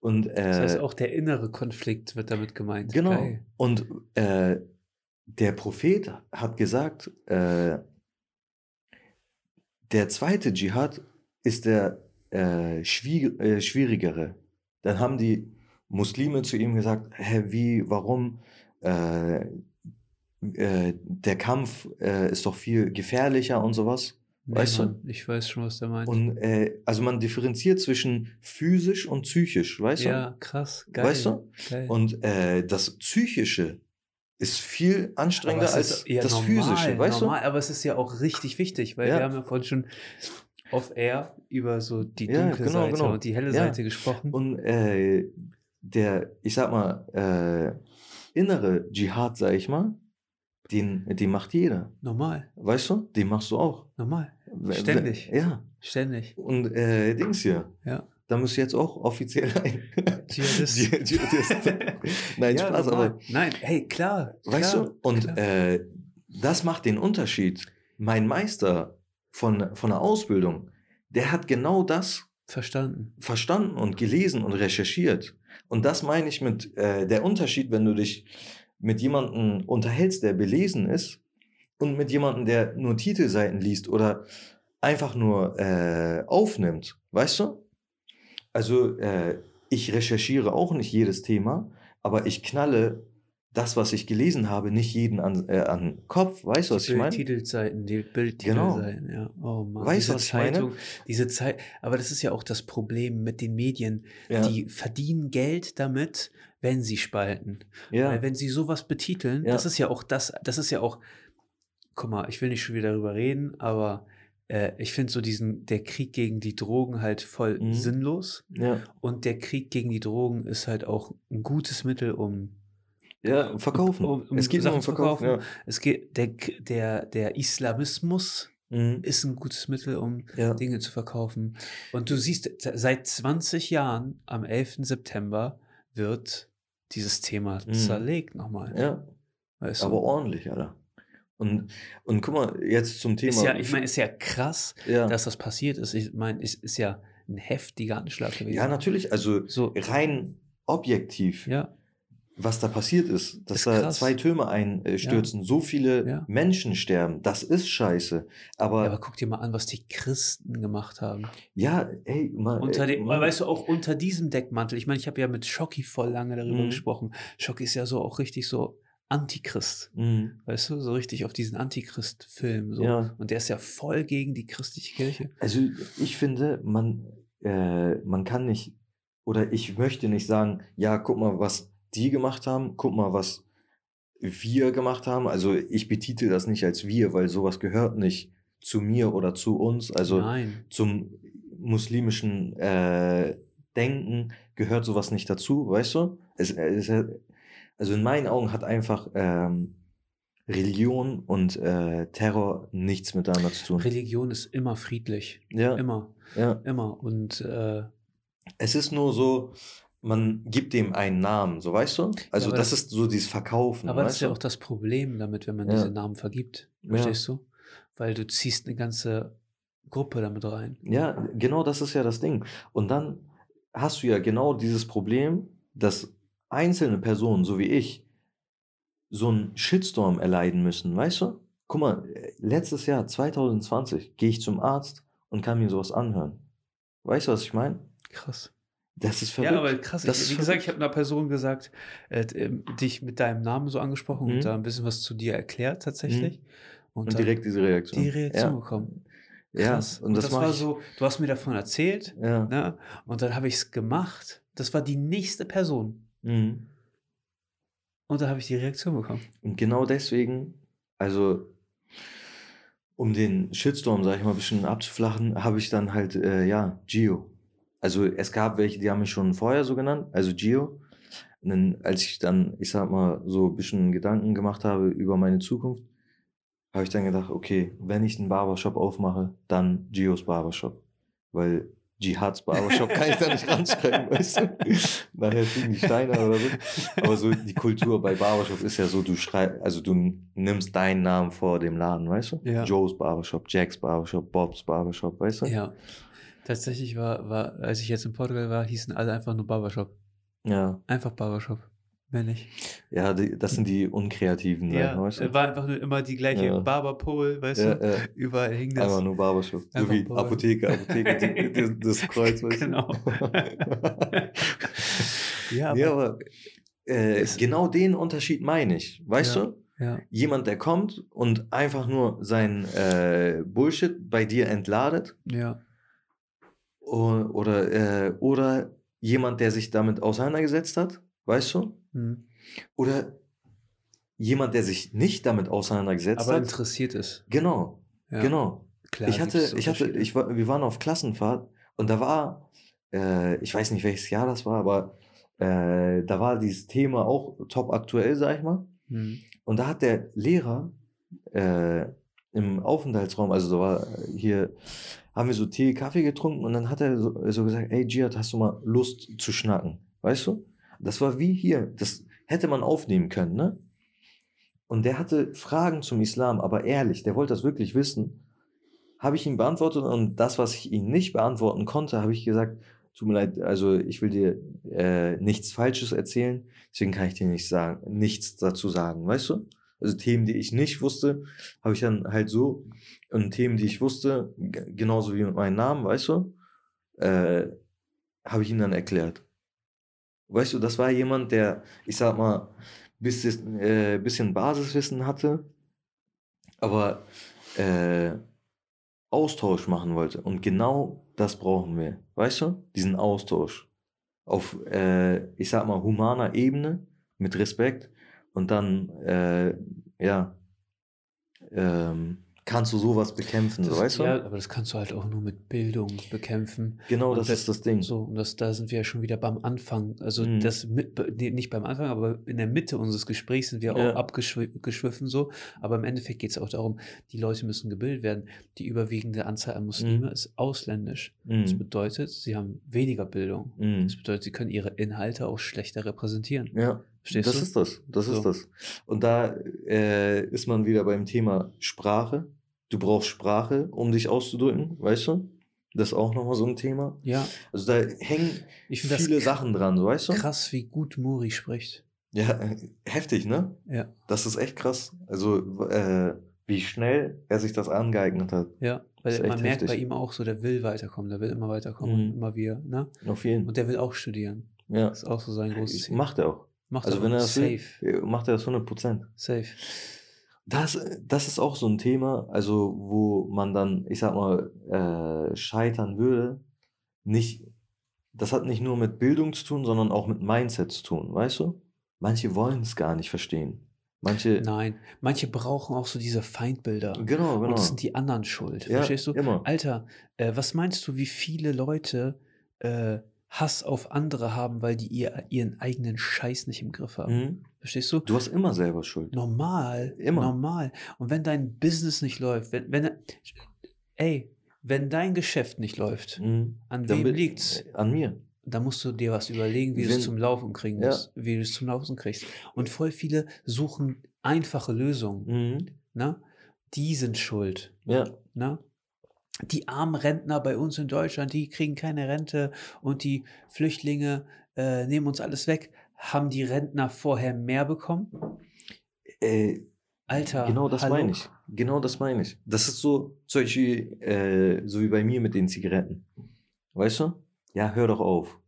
Und Das heißt, äh, auch der innere Konflikt wird damit gemeint. Genau. Geil. Und äh, der Prophet hat gesagt, äh, der zweite Dschihad ist der äh, schwier äh, schwierigere. Dann haben die Muslime zu ihm gesagt, hä, wie, warum? Äh, der Kampf äh, ist doch viel gefährlicher und sowas. Weißt du? Mann, ich weiß schon, was der meint. Und äh, also man differenziert zwischen physisch und psychisch, weißt du? ja, krass, geil. Weißt du? Geil. Und äh, das Psychische ist viel anstrengender als das normal, Physische, weißt normal, Aber es ist ja auch richtig wichtig, weil Ja. wir haben ja vorhin schon off-air über so die Ja, dunkle genau, Seite genau. und die helle Ja. Seite gesprochen. du? Und äh, der, ich sag mal, äh, innere Dschihad, sag ich mal, den, den macht jeder. normal, Weißt du? Den machst du auch. normal, Ständig. Ja. ständig. Und äh, Dings hier, Ja. da musst du jetzt auch offiziell ein. Dschihadist. Dschih- Dschihadist. Nein, Ja, Spaß, normal. aber Nein, hey, klar. Weißt klar, du? Und klar. äh, das macht den Unterschied. Mein Meister von, von der Ausbildung, der hat genau das Verstanden. verstanden und gelesen und recherchiert. Und das meine ich mit äh, der Unterschied, wenn du dich mit jemandem unterhältst, der belesen ist, und mit jemandem, der nur Titelseiten liest oder einfach nur äh, aufnimmt. Weißt du? Also äh, ich recherchiere auch nicht jedes Thema, aber ich knalle das, was ich gelesen habe, nicht jeden an, äh, an Kopf. Weißt du, was ich meine? Titelseiten, die Bildtitelseiten, ja. Oh Mann, Weißt diese du, was ich meine? Zeitung, diese Zeit, aber das ist ja auch das Problem mit den Medien. Ja. Die verdienen Geld damit, wenn sie spalten. ja. Weil wenn sie sowas betiteln, Ja. das ist ja auch das, das ist ja auch, guck mal, ich will nicht schon wieder darüber reden, aber äh, ich finde so diesen, der Krieg gegen die Drogen halt voll Mhm. sinnlos. ja. Und der Krieg gegen die Drogen ist halt auch ein gutes Mittel, um Ja, verkaufen. um- um es geht Sachen um Verkaufen. verkaufen. Es geht, der, der, der Islamismus Ja. Mhm. ist ein gutes Mittel, um Ja. Dinge zu verkaufen. Und du siehst, seit 20 Jahren, am 11. September, wird dieses Thema Mhm. zerlegt nochmal. ja, Weißt du? aber ordentlich, Alter. Und, und guck mal, jetzt zum Thema. Ist ja, ich meine, ist ja krass, ja. dass das passiert ist. Ich meine, es ist ja ein heftiger Anschlag gewesen. ja, natürlich. Also So, rein objektiv, ja, was da passiert ist, dass Ist da krass. zwei Türme einstürzen, so viele Ja. Menschen sterben, das ist scheiße. Aber, ja, aber guck dir mal an, was die Christen gemacht haben. ja, ey, mal, Unter dem, Mann, weißt du, auch unter diesem Deckmantel. Ich meine, ich habe ja mit Schocki voll lange darüber Mhm. gesprochen. Schocki ist ja so auch richtig so Antichrist. Mhm. Weißt du, so richtig auf diesen Antichrist-Film. So. Ja. Und der ist ja voll gegen die christliche Kirche. Also ich finde, man, äh, man kann nicht, oder ich möchte nicht sagen, ja, guck mal, was die gemacht haben, guck mal, was wir gemacht haben. Also ich betitel das nicht als wir, weil sowas gehört nicht zu mir oder zu uns. Also Nein. zum muslimischen äh, Denken gehört sowas nicht dazu, weißt du? Es, es, also in meinen Augen hat einfach ähm, Religion und äh, Terror nichts miteinander zu tun. Religion ist immer friedlich. Ja, Immer. ja. Immer. Und äh, Es ist nur so, man gibt dem einen Namen, so weißt du? Also aber das, das- ist so dieses Verkaufen, aber das ist ja du? auch das Problem damit, wenn man Ja. diese Namen vergibt. Ja. Verstehst du? Weil du ziehst eine ganze Gruppe damit rein. Ja, genau das ist ja das Ding. Und dann hast du ja genau dieses Problem, dass einzelne Personen, so wie ich, so einen Shitstorm erleiden müssen, weißt du? Guck mal, äh, letztes Jahr, 2020, gehe ich zum Arzt und kann mir sowas anhören. Weißt du, was ich meine? Krass. Das ist verrückt. Ja, aber krass. Das ich, wie gesagt, ich verrückt. habe einer Person gesagt, äh, ähm, dich mit deinem Namen so angesprochen Mhm. und da ein bisschen was zu dir erklärt tatsächlich. Und, Und dann direkt diese Reaktion. die Reaktion Ja. bekommen. Ja, Krass. und Und das das war ich. so, du hast mir davon erzählt, Ja. ne? Und dann habe ich es gemacht. Das war die nächste Person. Mhm. Und da habe ich die Reaktion bekommen. Und genau deswegen, also um den Shitstorm, sag ich mal, ein bisschen abzuflachen, habe ich dann halt, äh, ja, Gio. Also es gab welche, die haben mich schon vorher so genannt, also Gio. Und dann, als ich dann, ich sag mal, so ein bisschen Gedanken gemacht habe über meine Zukunft, habe ich dann gedacht, okay, wenn ich einen Barbershop aufmache, dann Gios Barbershop. Weil Jihads Barbershop kann ich da nicht ranschreiben, weißt du? Nachher fliegen die Steine oder so. Aber so die Kultur bei Barbershop ist ja so, du schreibst, also du nimmst deinen Namen vor dem Laden, weißt du? Ja. Joe's Barbershop, Jack's Barbershop, Bob's Barbershop, weißt du? Ja. Tatsächlich war, war, als ich jetzt in Portugal war, hießen alle einfach nur Barbershop. Ja, Einfach Barbershop. Mehr nicht. ja die, das sind die Unkreativen, Ja, weißt du? war einfach nur immer die gleiche Ja. Barberpole, weißt Ja, du? ja. Überall hing das. Einfach nur Barbershop. So Einfach wie Barber- Apotheke, Apotheke, die, die, das Kreuz, weißt Genau. du? Ja, aber, ja, aber äh, genau den Unterschied meine ich. Weißt du? ja. Jemand, der kommt und einfach nur sein äh, Bullshit bei dir entladet Ja. Oder, äh, oder jemand, der sich damit auseinandergesetzt hat, weißt du? Hm. Oder jemand, der sich nicht damit auseinandergesetzt Aber hat. interessiert ist. Genau, Ja. genau. Klar, ich hatte, ich hatte, ich war, wir waren auf Klassenfahrt und da war, äh, ich weiß nicht welches Jahr das war, aber äh, da war dieses Thema auch top aktuell, sag ich mal. Hm. Und da hat der Lehrer äh, im Aufenthaltsraum, also da war hier, haben wir so Tee, Kaffee getrunken und dann hat er so, so gesagt, ey Giat, hast du mal Lust zu schnacken? Weißt du? Das war wie hier, das hätte man aufnehmen können, ne? Und der hatte Fragen zum Islam, aber ehrlich, der wollte das wirklich wissen. Habe ich ihm beantwortet und das, was ich ihm nicht beantworten konnte, habe ich gesagt, tut mir leid, also ich will dir äh, nichts Falsches erzählen, deswegen kann ich dir nicht sagen, nichts dazu sagen, weißt du? Also Themen, die ich nicht wusste, habe ich dann halt so und Themen, die ich wusste, genauso wie mit meinem Namen, weißt du, äh, habe ich ihm dann erklärt. Weißt du, das war jemand, der, ich sag mal, bisschen, äh, bisschen Basiswissen hatte, aber äh, Austausch machen wollte. Und genau das brauchen wir. Weißt du? Diesen Austausch. Auf, äh, ich sag mal, humaner Ebene, mit Respekt. Und dann, äh, ja, ähm, kannst du sowas bekämpfen, so, Das, weißt du? ja, aber das kannst du halt auch nur mit Bildung bekämpfen. Genau, Und das das- ist das Ding. So, und das, da sind wir ja schon wieder beim Anfang. Also Mhm. das mit, nee, nicht beim Anfang, aber in der Mitte unseres Gesprächs sind wir Ja. auch abgeschwiffen so. Aber im Endeffekt geht es auch darum, die Leute müssen gebildet werden. Die überwiegende Anzahl an Muslime Mhm. ist ausländisch. Das Mhm. bedeutet, sie haben weniger Bildung. Mhm. Das bedeutet, sie können ihre Inhalte auch schlechter repräsentieren. Ja, Verstehst das du? ist das. Das ist So. das. Und da äh, ist man wieder beim Thema Sprache. Du brauchst Sprache, um dich auszudrücken, weißt du? Das ist auch nochmal so ein Thema. Ja, Also da hängen ich finde das viele Sachen dran, so, weißt du? krass, wie gut Muri spricht. Ja, heftig, ne? Ja, Das ist echt krass. Also, äh, wie schnell er sich das angeeignet hat. ja. Weil ist man merkt bei heftig. ihm auch so, der will weiterkommen, der will immer weiterkommen, Mhm. immer wieder. Ne? Auf jeden Und der will auch studieren. Ja. Das ist auch so sein großes Ziel. Macht er auch. Macht Also, er wenn er das safe, will, macht er das 100 Prozent. safe. Das, das ist auch so ein Thema, also wo man dann, ich sag mal, äh, scheitern würde. Nicht, das hat nicht nur mit Bildung zu tun, sondern auch mit Mindset zu tun, weißt du? Manche wollen es gar nicht verstehen. Manche, Nein, manche brauchen auch so diese Feindbilder. genau, Und genau. das sind die anderen schuld. Ja, Verstehst du? immer. Alter, äh, was meinst du, wie viele Leute äh, Hass auf andere haben, weil die ihr, ihren eigenen Scheiß nicht im Griff haben? Mhm. Verstehst du? Du hast immer selber Schuld. Normal. Immer. Normal. Und wenn dein Business nicht läuft, wenn, wenn ey, wenn dein Geschäft nicht läuft, Mhm. an Dann wem liegt's? An mir. Da musst du dir was überlegen, wie du es zum Laufen kriegen Ja. musst, wie du es zum Laufen kriegst. Und voll viele suchen einfache Lösungen. Mhm. Ne? Die sind schuld. Ja, Ne? Die armen Rentner bei uns in Deutschland, die kriegen keine Rente und die Flüchtlinge äh, nehmen uns alles weg. Haben die Rentner vorher mehr bekommen? äh, Alter, genau das hallo? meine ich. Genau das meine ich. Das ist so, zum Beispiel, äh, so wie bei mir mit den Zigaretten. Weißt du? Ja, hör doch auf.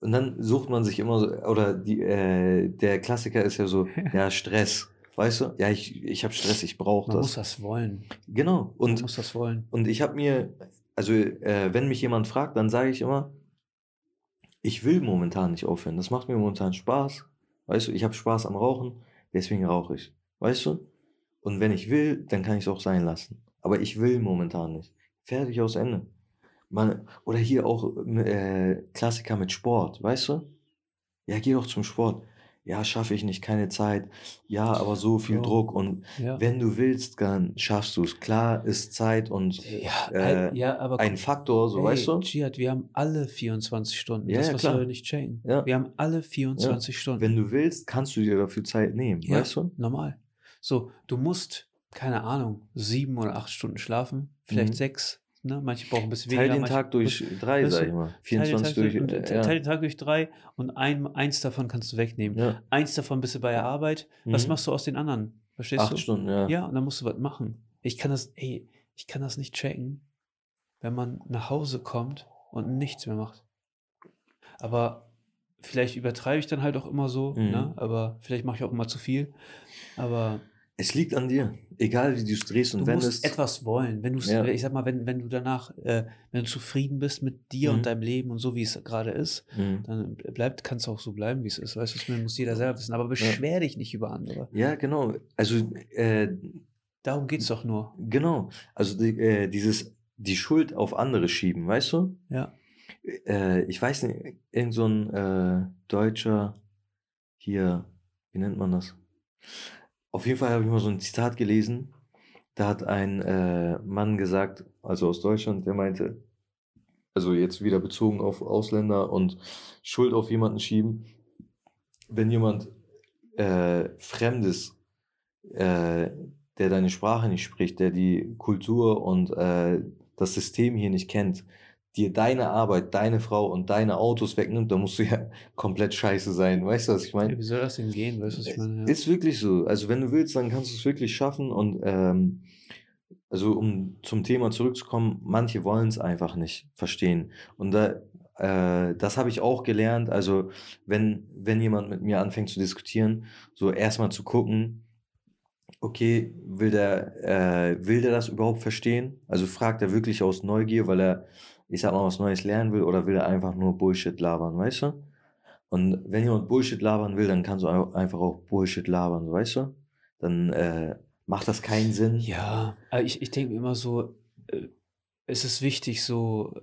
Und dann sucht man sich immer so, oder die, äh, der Klassiker ist ja so, ja, Stress. Weißt du? Ja, ich, ich habe Stress, ich brauche Man das. muss das wollen. Genau. Man Und, muss das wollen. und ich habe mir, also äh, wenn mich jemand fragt, dann sage ich immer, ich will momentan nicht aufhören. Das macht mir momentan Spaß. Weißt du, ich habe Spaß am Rauchen, deswegen rauche ich. Weißt du? Und wenn ich will, dann kann ich es auch sein lassen. Aber ich will momentan nicht. Fertig aus Ende. Man, oder hier auch äh, Klassiker mit Sport, weißt du? Ja, geh doch zum Sport. Ja, schaffe ich nicht, keine Zeit. Ja, aber so viel Ja. Druck. Und Ja. wenn du willst, dann schaffst du es. Klar ist Zeit und Ja, äh, ein Faktor, so ey, weißt du? Dschihad, wir haben alle 24 Stunden. Ja, das, ja, was klar. wir nicht checken. Ja. Wir haben alle 24 Stunden. Wenn du willst, kannst du dir dafür Zeit nehmen, ja, weißt du? normal. So, du musst, keine Ahnung, sieben oder acht Stunden schlafen, vielleicht Mhm. sechs. Ne? Manche brauchen ein bisschen Teil weniger. den manche- Tag durch drei, sag ich mal. Teil den 24 Tag durch, und, äh, ja. Teil den Tag durch drei und ein, eins davon kannst du wegnehmen. ja. Eins davon bist du bei der Arbeit. Was Mhm. machst du aus den anderen? Verstehst Acht du? Stunden, ja. Ja, und dann musst du was machen. Ich kann das, ey, ich kann das nicht checken, wenn man nach Hause kommt und nichts mehr macht. Aber vielleicht übertreibe ich dann halt auch immer so, Mhm. ne? Aber vielleicht mache ich auch immer zu viel. Aber Es liegt an dir. Egal wie du es drehst und du wendest. musst etwas wollen. Wenn du Ja. ich sag mal, wenn, wenn du danach, äh, wenn du zufrieden bist mit dir Mhm. und deinem Leben und so, wie es gerade ist, Mhm. dann bleibt, kann es auch so bleiben, wie es ist. Weißt du, das muss jeder selber wissen. Aber beschwer dich nicht über andere. Ja, genau. Also, äh, Darum geht es doch nur. genau. Also die, äh, dieses, die Schuld auf andere schieben, weißt du? Ja. Äh, ich weiß nicht, irgend so ein äh, deutscher hier, wie nennt man das? Auf jeden Fall habe ich mal so ein Zitat gelesen. Da hat ein äh, Mann gesagt, also aus Deutschland, der meinte, also jetzt wieder bezogen auf Ausländer und Schuld auf jemanden schieben. Wenn jemand äh, Fremdes, äh, der deine Sprache nicht spricht, der die Kultur und äh, das System hier nicht kennt, dir deine Arbeit, deine Frau und deine Autos wegnimmt, dann musst du ja komplett scheiße sein. Weißt du, was ich meine? Ja, wie soll das denn gehen? Weißt du, was ich meine? Ja. Ist wirklich so. Also wenn du willst, dann kannst du es wirklich schaffen. Und ähm, also um zum Thema zurückzukommen, manche wollen es einfach nicht verstehen. Und da, äh, das habe ich auch gelernt. Also wenn, wenn jemand mit mir anfängt zu diskutieren, so erstmal zu gucken, okay, will der, äh, will der das überhaupt verstehen? Also fragt er wirklich aus Neugier, weil er, ich sag mal, was Neues lernen will, oder will er einfach nur Bullshit labern, weißt du? Und wenn jemand Bullshit labern will, dann kannst du einfach auch Bullshit labern, weißt du? Dann äh, macht das keinen Sinn. Ja, ich, ich denke immer so, äh, es ist wichtig, so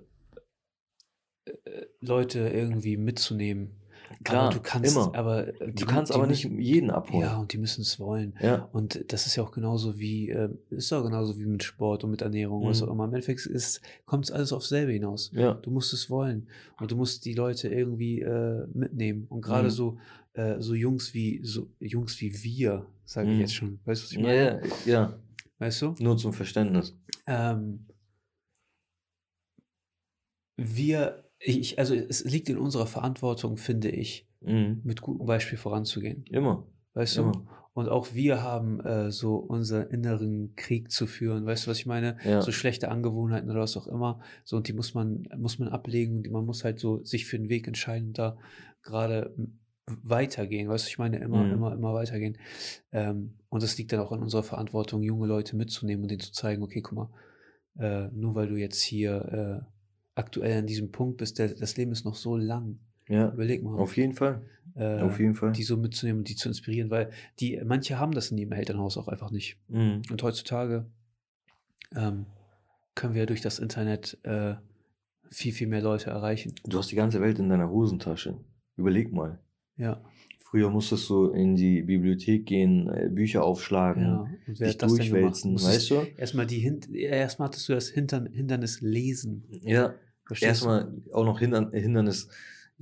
äh, Leute irgendwie mitzunehmen. Klar, aber du kannst, immer. aber äh, Du die- kannst die aber nicht jeden abholen. Ja, und die müssen es wollen. Ja, Und das ist ja auch genauso wie, äh, ist auch genauso wie mit Sport und mit Ernährung, was Mhm. auch immer. Im Endeffekt ist, kommt es alles aufs selbe hinaus. ja, Du musst es wollen. Und du musst die Leute irgendwie äh, mitnehmen. Und gerade Mhm. so, äh, so Jungs wie, so Jungs wie wir, sage ich Mhm. jetzt schon. Weißt du, was ich ja, meine? ja, ja, Weißt du? nur zum Verständnis. Ähm, wir, ich, also es liegt in unserer Verantwortung, finde ich, Mhm. mit gutem Beispiel voranzugehen. Immer, Weißt du? immer. Und auch wir haben äh, so unseren inneren Krieg zu führen. Weißt du, was ich meine? Ja, So schlechte Angewohnheiten oder was auch immer. So, und die muss man, muss man ablegen und man muss halt so sich für den Weg entscheiden und da gerade weitergehen. Weißt du, ich meine, immer, Mhm. immer, immer weitergehen. Ähm, und es liegt dann auch in unserer Verantwortung, junge Leute mitzunehmen und denen zu zeigen, okay, guck mal, äh, nur weil du jetzt hier äh, aktuell an diesem Punkt bist, der, das Leben ist noch so lang. ja, Überleg mal. auf jeden Fall. äh, Auf jeden Fall. die so mitzunehmen und die zu inspirieren, weil die, manche haben das in ihrem Elternhaus auch einfach nicht. Mhm. Und heutzutage ähm, können wir durch das Internet äh, viel, viel mehr Leute erreichen. Du hast die ganze Welt in deiner Hosentasche. Überleg mal. Ja, Früher musstest du in die Bibliothek gehen, äh, Bücher aufschlagen, ja. Und wer dich hat das durchwälzen, weißt du? Erstmal die Hin erstmal hattest du das Hintern Hindernis lesen. Ja, erstmal auch noch Hindern Hindernis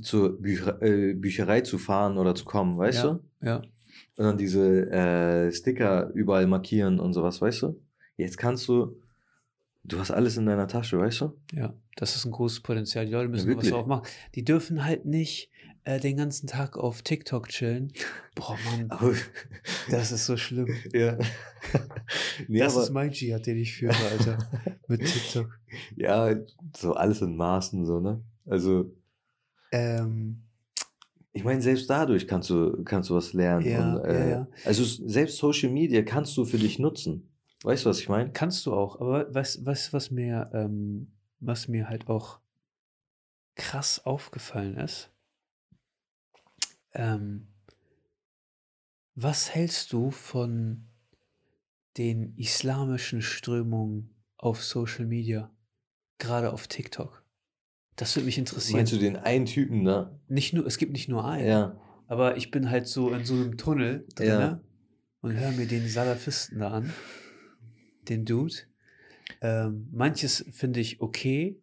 zur Bücher äh, Bücherei zu fahren oder zu kommen, weißt Ja. du? Ja. Und dann diese äh, Sticker überall markieren und sowas, weißt du? Jetzt kannst du, du hast alles in deiner Tasche, weißt du? Ja, das ist ein großes Potenzial. Die Leute müssen was wirklich. drauf machen. Die dürfen halt nicht äh, den ganzen Tag auf TikTok chillen. Boah, Mann, das ist so schlimm. ja. nee, das ist mein Jihad, den ich führe, Alter. Mit TikTok. ja, so alles in Maßen, so, ne? Also, Ähm, ich meine, selbst dadurch kannst du, kannst du was lernen. Ja, und, äh, ja, ja. Also selbst Social Media kannst du für dich nutzen. Weißt du, was ich meine? Kannst du auch, aber was, was, was mir, ähm, was mir halt auch krass aufgefallen ist, ähm, was hältst du von den islamischen Strömungen auf Social Media, gerade auf TikTok? Das würde mich interessieren. Meinst du den einen Typen da? Nicht nur, es gibt nicht nur einen, Ja. aber ich bin halt so in so einem Tunnel drin Ja. und höre mir den Salafisten da an, den Dude. Ähm, manches finde ich okay,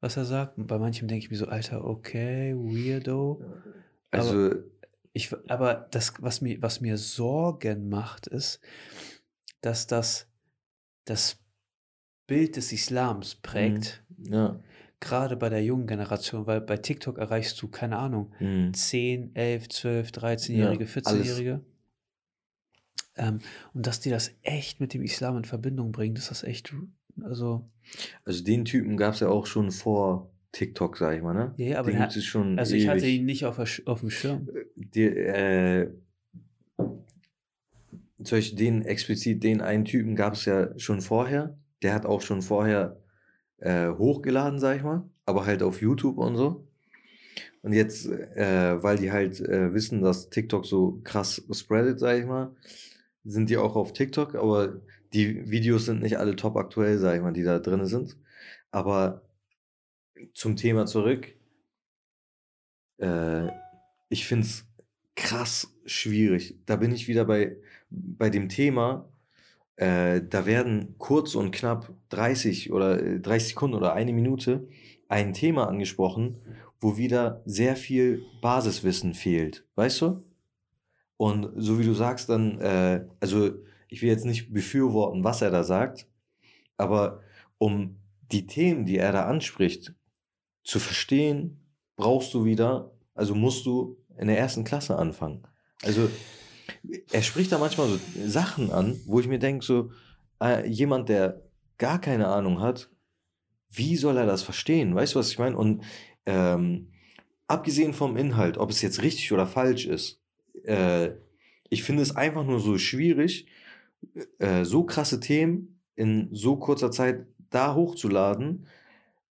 was er sagt. Und bei manchem denke ich mir so, Alter, okay, weirdo. Also, Ich, aber das, was mir, was mir Sorgen macht, ist, dass das das Bild des Islams prägt, ja. gerade bei der jungen Generation, weil bei TikTok erreichst du, keine Ahnung, Mhm. 10, 11, 12, 13-Jährige, Ja, 14-Jährige. Ähm, und dass die das echt mit dem Islam in Verbindung bringen, das ist echt, also, Also den Typen gab es ja auch schon vor TikTok, sag ich mal, ne? ja, aber den es schon also ich hatte ewig. ihn nicht auf, auf dem Schirm. Die, äh, zum Beispiel den explizit, den einen Typen gab es ja schon vorher. Der hat auch schon vorher äh, hochgeladen, sag ich mal, aber halt auf YouTube und so. Und jetzt, äh, weil die halt äh, wissen, dass TikTok so krass spreadet, sag ich mal, sind die auch auf TikTok, aber die Videos sind nicht alle top aktuell, sag ich mal, die da drin sind. Aber zum Thema zurück. Äh, ich finde es krass schwierig. Da bin ich wieder bei, bei dem Thema. Äh, da werden kurz und knapp 30 oder äh, 30 Sekunden oder eine Minute ein Thema angesprochen, wo wieder sehr viel Basiswissen fehlt. Weißt du? Und so wie du sagst, dann, äh, also ich will jetzt nicht befürworten, was er da sagt, aber um die Themen, die er da anspricht, zu verstehen, brauchst du wieder, also musst du in der ersten Klasse anfangen. Also er spricht da manchmal so Sachen an, wo ich mir denke, so äh, jemand, der gar keine Ahnung hat, wie soll er das verstehen? Weißt du, was ich meine? Und ähm, abgesehen vom Inhalt, ob es jetzt richtig oder falsch ist, äh, ich finde es einfach nur so schwierig, äh, so krasse Themen in so kurzer Zeit da hochzuladen,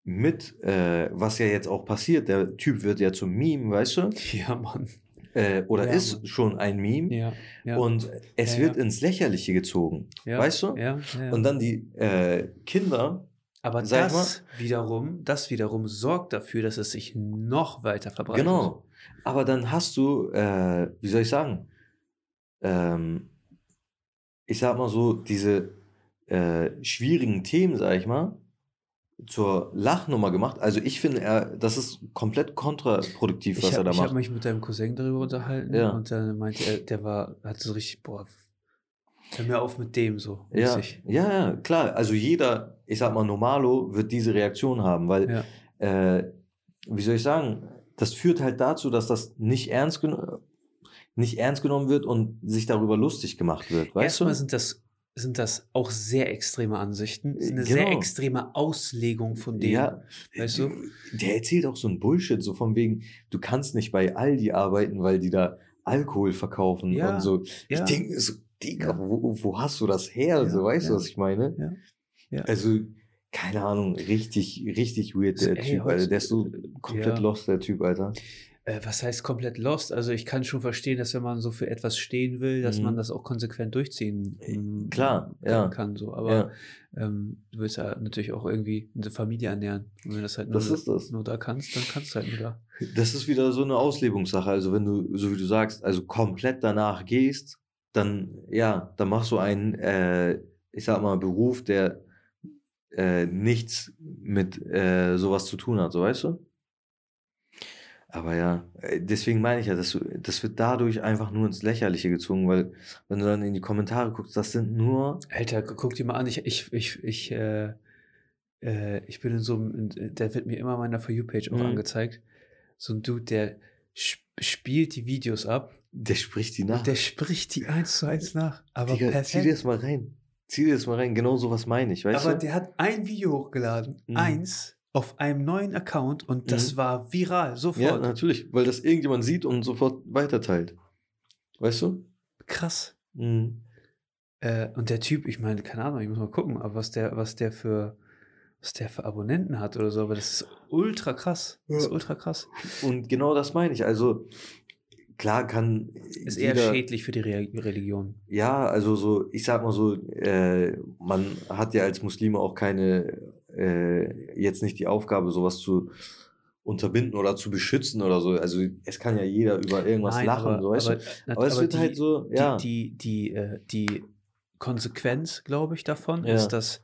mit, äh, was ja jetzt auch passiert. Der Typ wird ja zum Meme, weißt du? Ja, Mann. Äh, oder Ja, ist Mann. schon ein Meme. Ja, ja. Und es wird ins Lächerliche gezogen. ja, weißt du? Ja. Und dann die äh, Kinder, Aber das wiederum, das wiederum sorgt dafür, dass es sich noch weiter verbreitet. genau. Aber dann hast du, äh, wie soll ich sagen, ähm, ich sag mal so, diese äh, schwierigen Themen, sag ich mal, zur Lachnummer gemacht. Also ich finde, er, das ist komplett kontraproduktiv, was Ich er habe da ich hab macht. mich mit deinem Cousin darüber unterhalten Ja. und dann meinte er, der war, hatte so richtig, boah, hör mir auf mit dem so. Ja, ja, ja, klar. Also jeder, ich sag mal, Normalo wird diese Reaktion haben, weil, Ja. äh, wie soll ich sagen, das führt halt dazu, dass das nicht ernst, geno- nicht ernst genommen wird und sich darüber lustig gemacht wird, weißt Erstmal du? sind das, sind das auch sehr extreme Ansichten. Ist eine Genau. sehr extreme Auslegung von dem. Ja, weißt du? der erzählt auch so ein Bullshit, so von wegen, du kannst nicht bei Aldi arbeiten, weil die da Alkohol verkaufen Ja, und so. Ich ja. denke, so, Digga, wo, wo hast du das her? Ja, so, weißt du, was ich meine? Also, keine Ahnung, richtig, richtig weird, der Ey, Typ, Alter. Der ist so komplett ja. lost, der Typ, Alter. Äh, was heißt komplett lost? Also ich kann schon verstehen, dass wenn man so für etwas stehen will, dass man Mhm. das auch konsequent durchziehen mm, klar, kann, ja. kann so. Aber Ja, ähm, du willst ja natürlich auch irgendwie eine Familie ernähren. Und wenn du das halt nur, das ist das. nur da kannst, dann kannst du halt nur da. Das ist wieder so eine Auslegungssache. Also, wenn du, so wie du sagst, also komplett danach gehst, dann, ja, dann machst du einen, äh, ich sag mal, Beruf, der äh, nichts mit äh, sowas zu tun hat, so weißt du? Aber ja, äh, deswegen meine ich ja, das, das wird dadurch einfach nur ins Lächerliche gezogen, weil wenn du dann in die Kommentare guckst, das sind nur, Alter, gu- guck dir mal an, ich, ich, ich, ich, äh, äh, ich bin in so einem, in- der wird mir immer meiner For You-Page auch Mhm. angezeigt. So ein Dude, der sp spielt die Videos ab, der spricht die nach. der spricht die eins zu eins nach. Aber Digga, zieh dir perfekt. das mal rein. Zieh dir das mal rein. Genau sowas meine ich, weißt Aber du? der hat ein Video hochgeladen. Mhm. Eins. Auf einem neuen Account und das Mhm. war viral, Ja, sofort. natürlich, weil das irgendjemand sieht und sofort weiterteilt. Weißt du? Krass. Mhm. Äh, und der Typ, ich meine, keine Ahnung, ich muss mal gucken, aber was der, was der für, was der für Abonnenten hat oder so, aber das ist ultra krass. Das ist Ja. ultra krass. Und genau das meine ich. Also, klar kann. Ist eher jeder- schädlich für die Re Religion. Ja, also so, ich sag mal so, äh, man hat ja als Muslime auch keine, äh, jetzt nicht die Aufgabe, sowas zu unterbinden oder zu beschützen oder so. Also es kann ja jeder über irgendwas Nein, lachen, aber, so weißt aber, du. nat- Aber es aber wird die, halt so, ja. die, die, die, äh, die Konsequenz, glaube ich, davon Ja. ist, dass,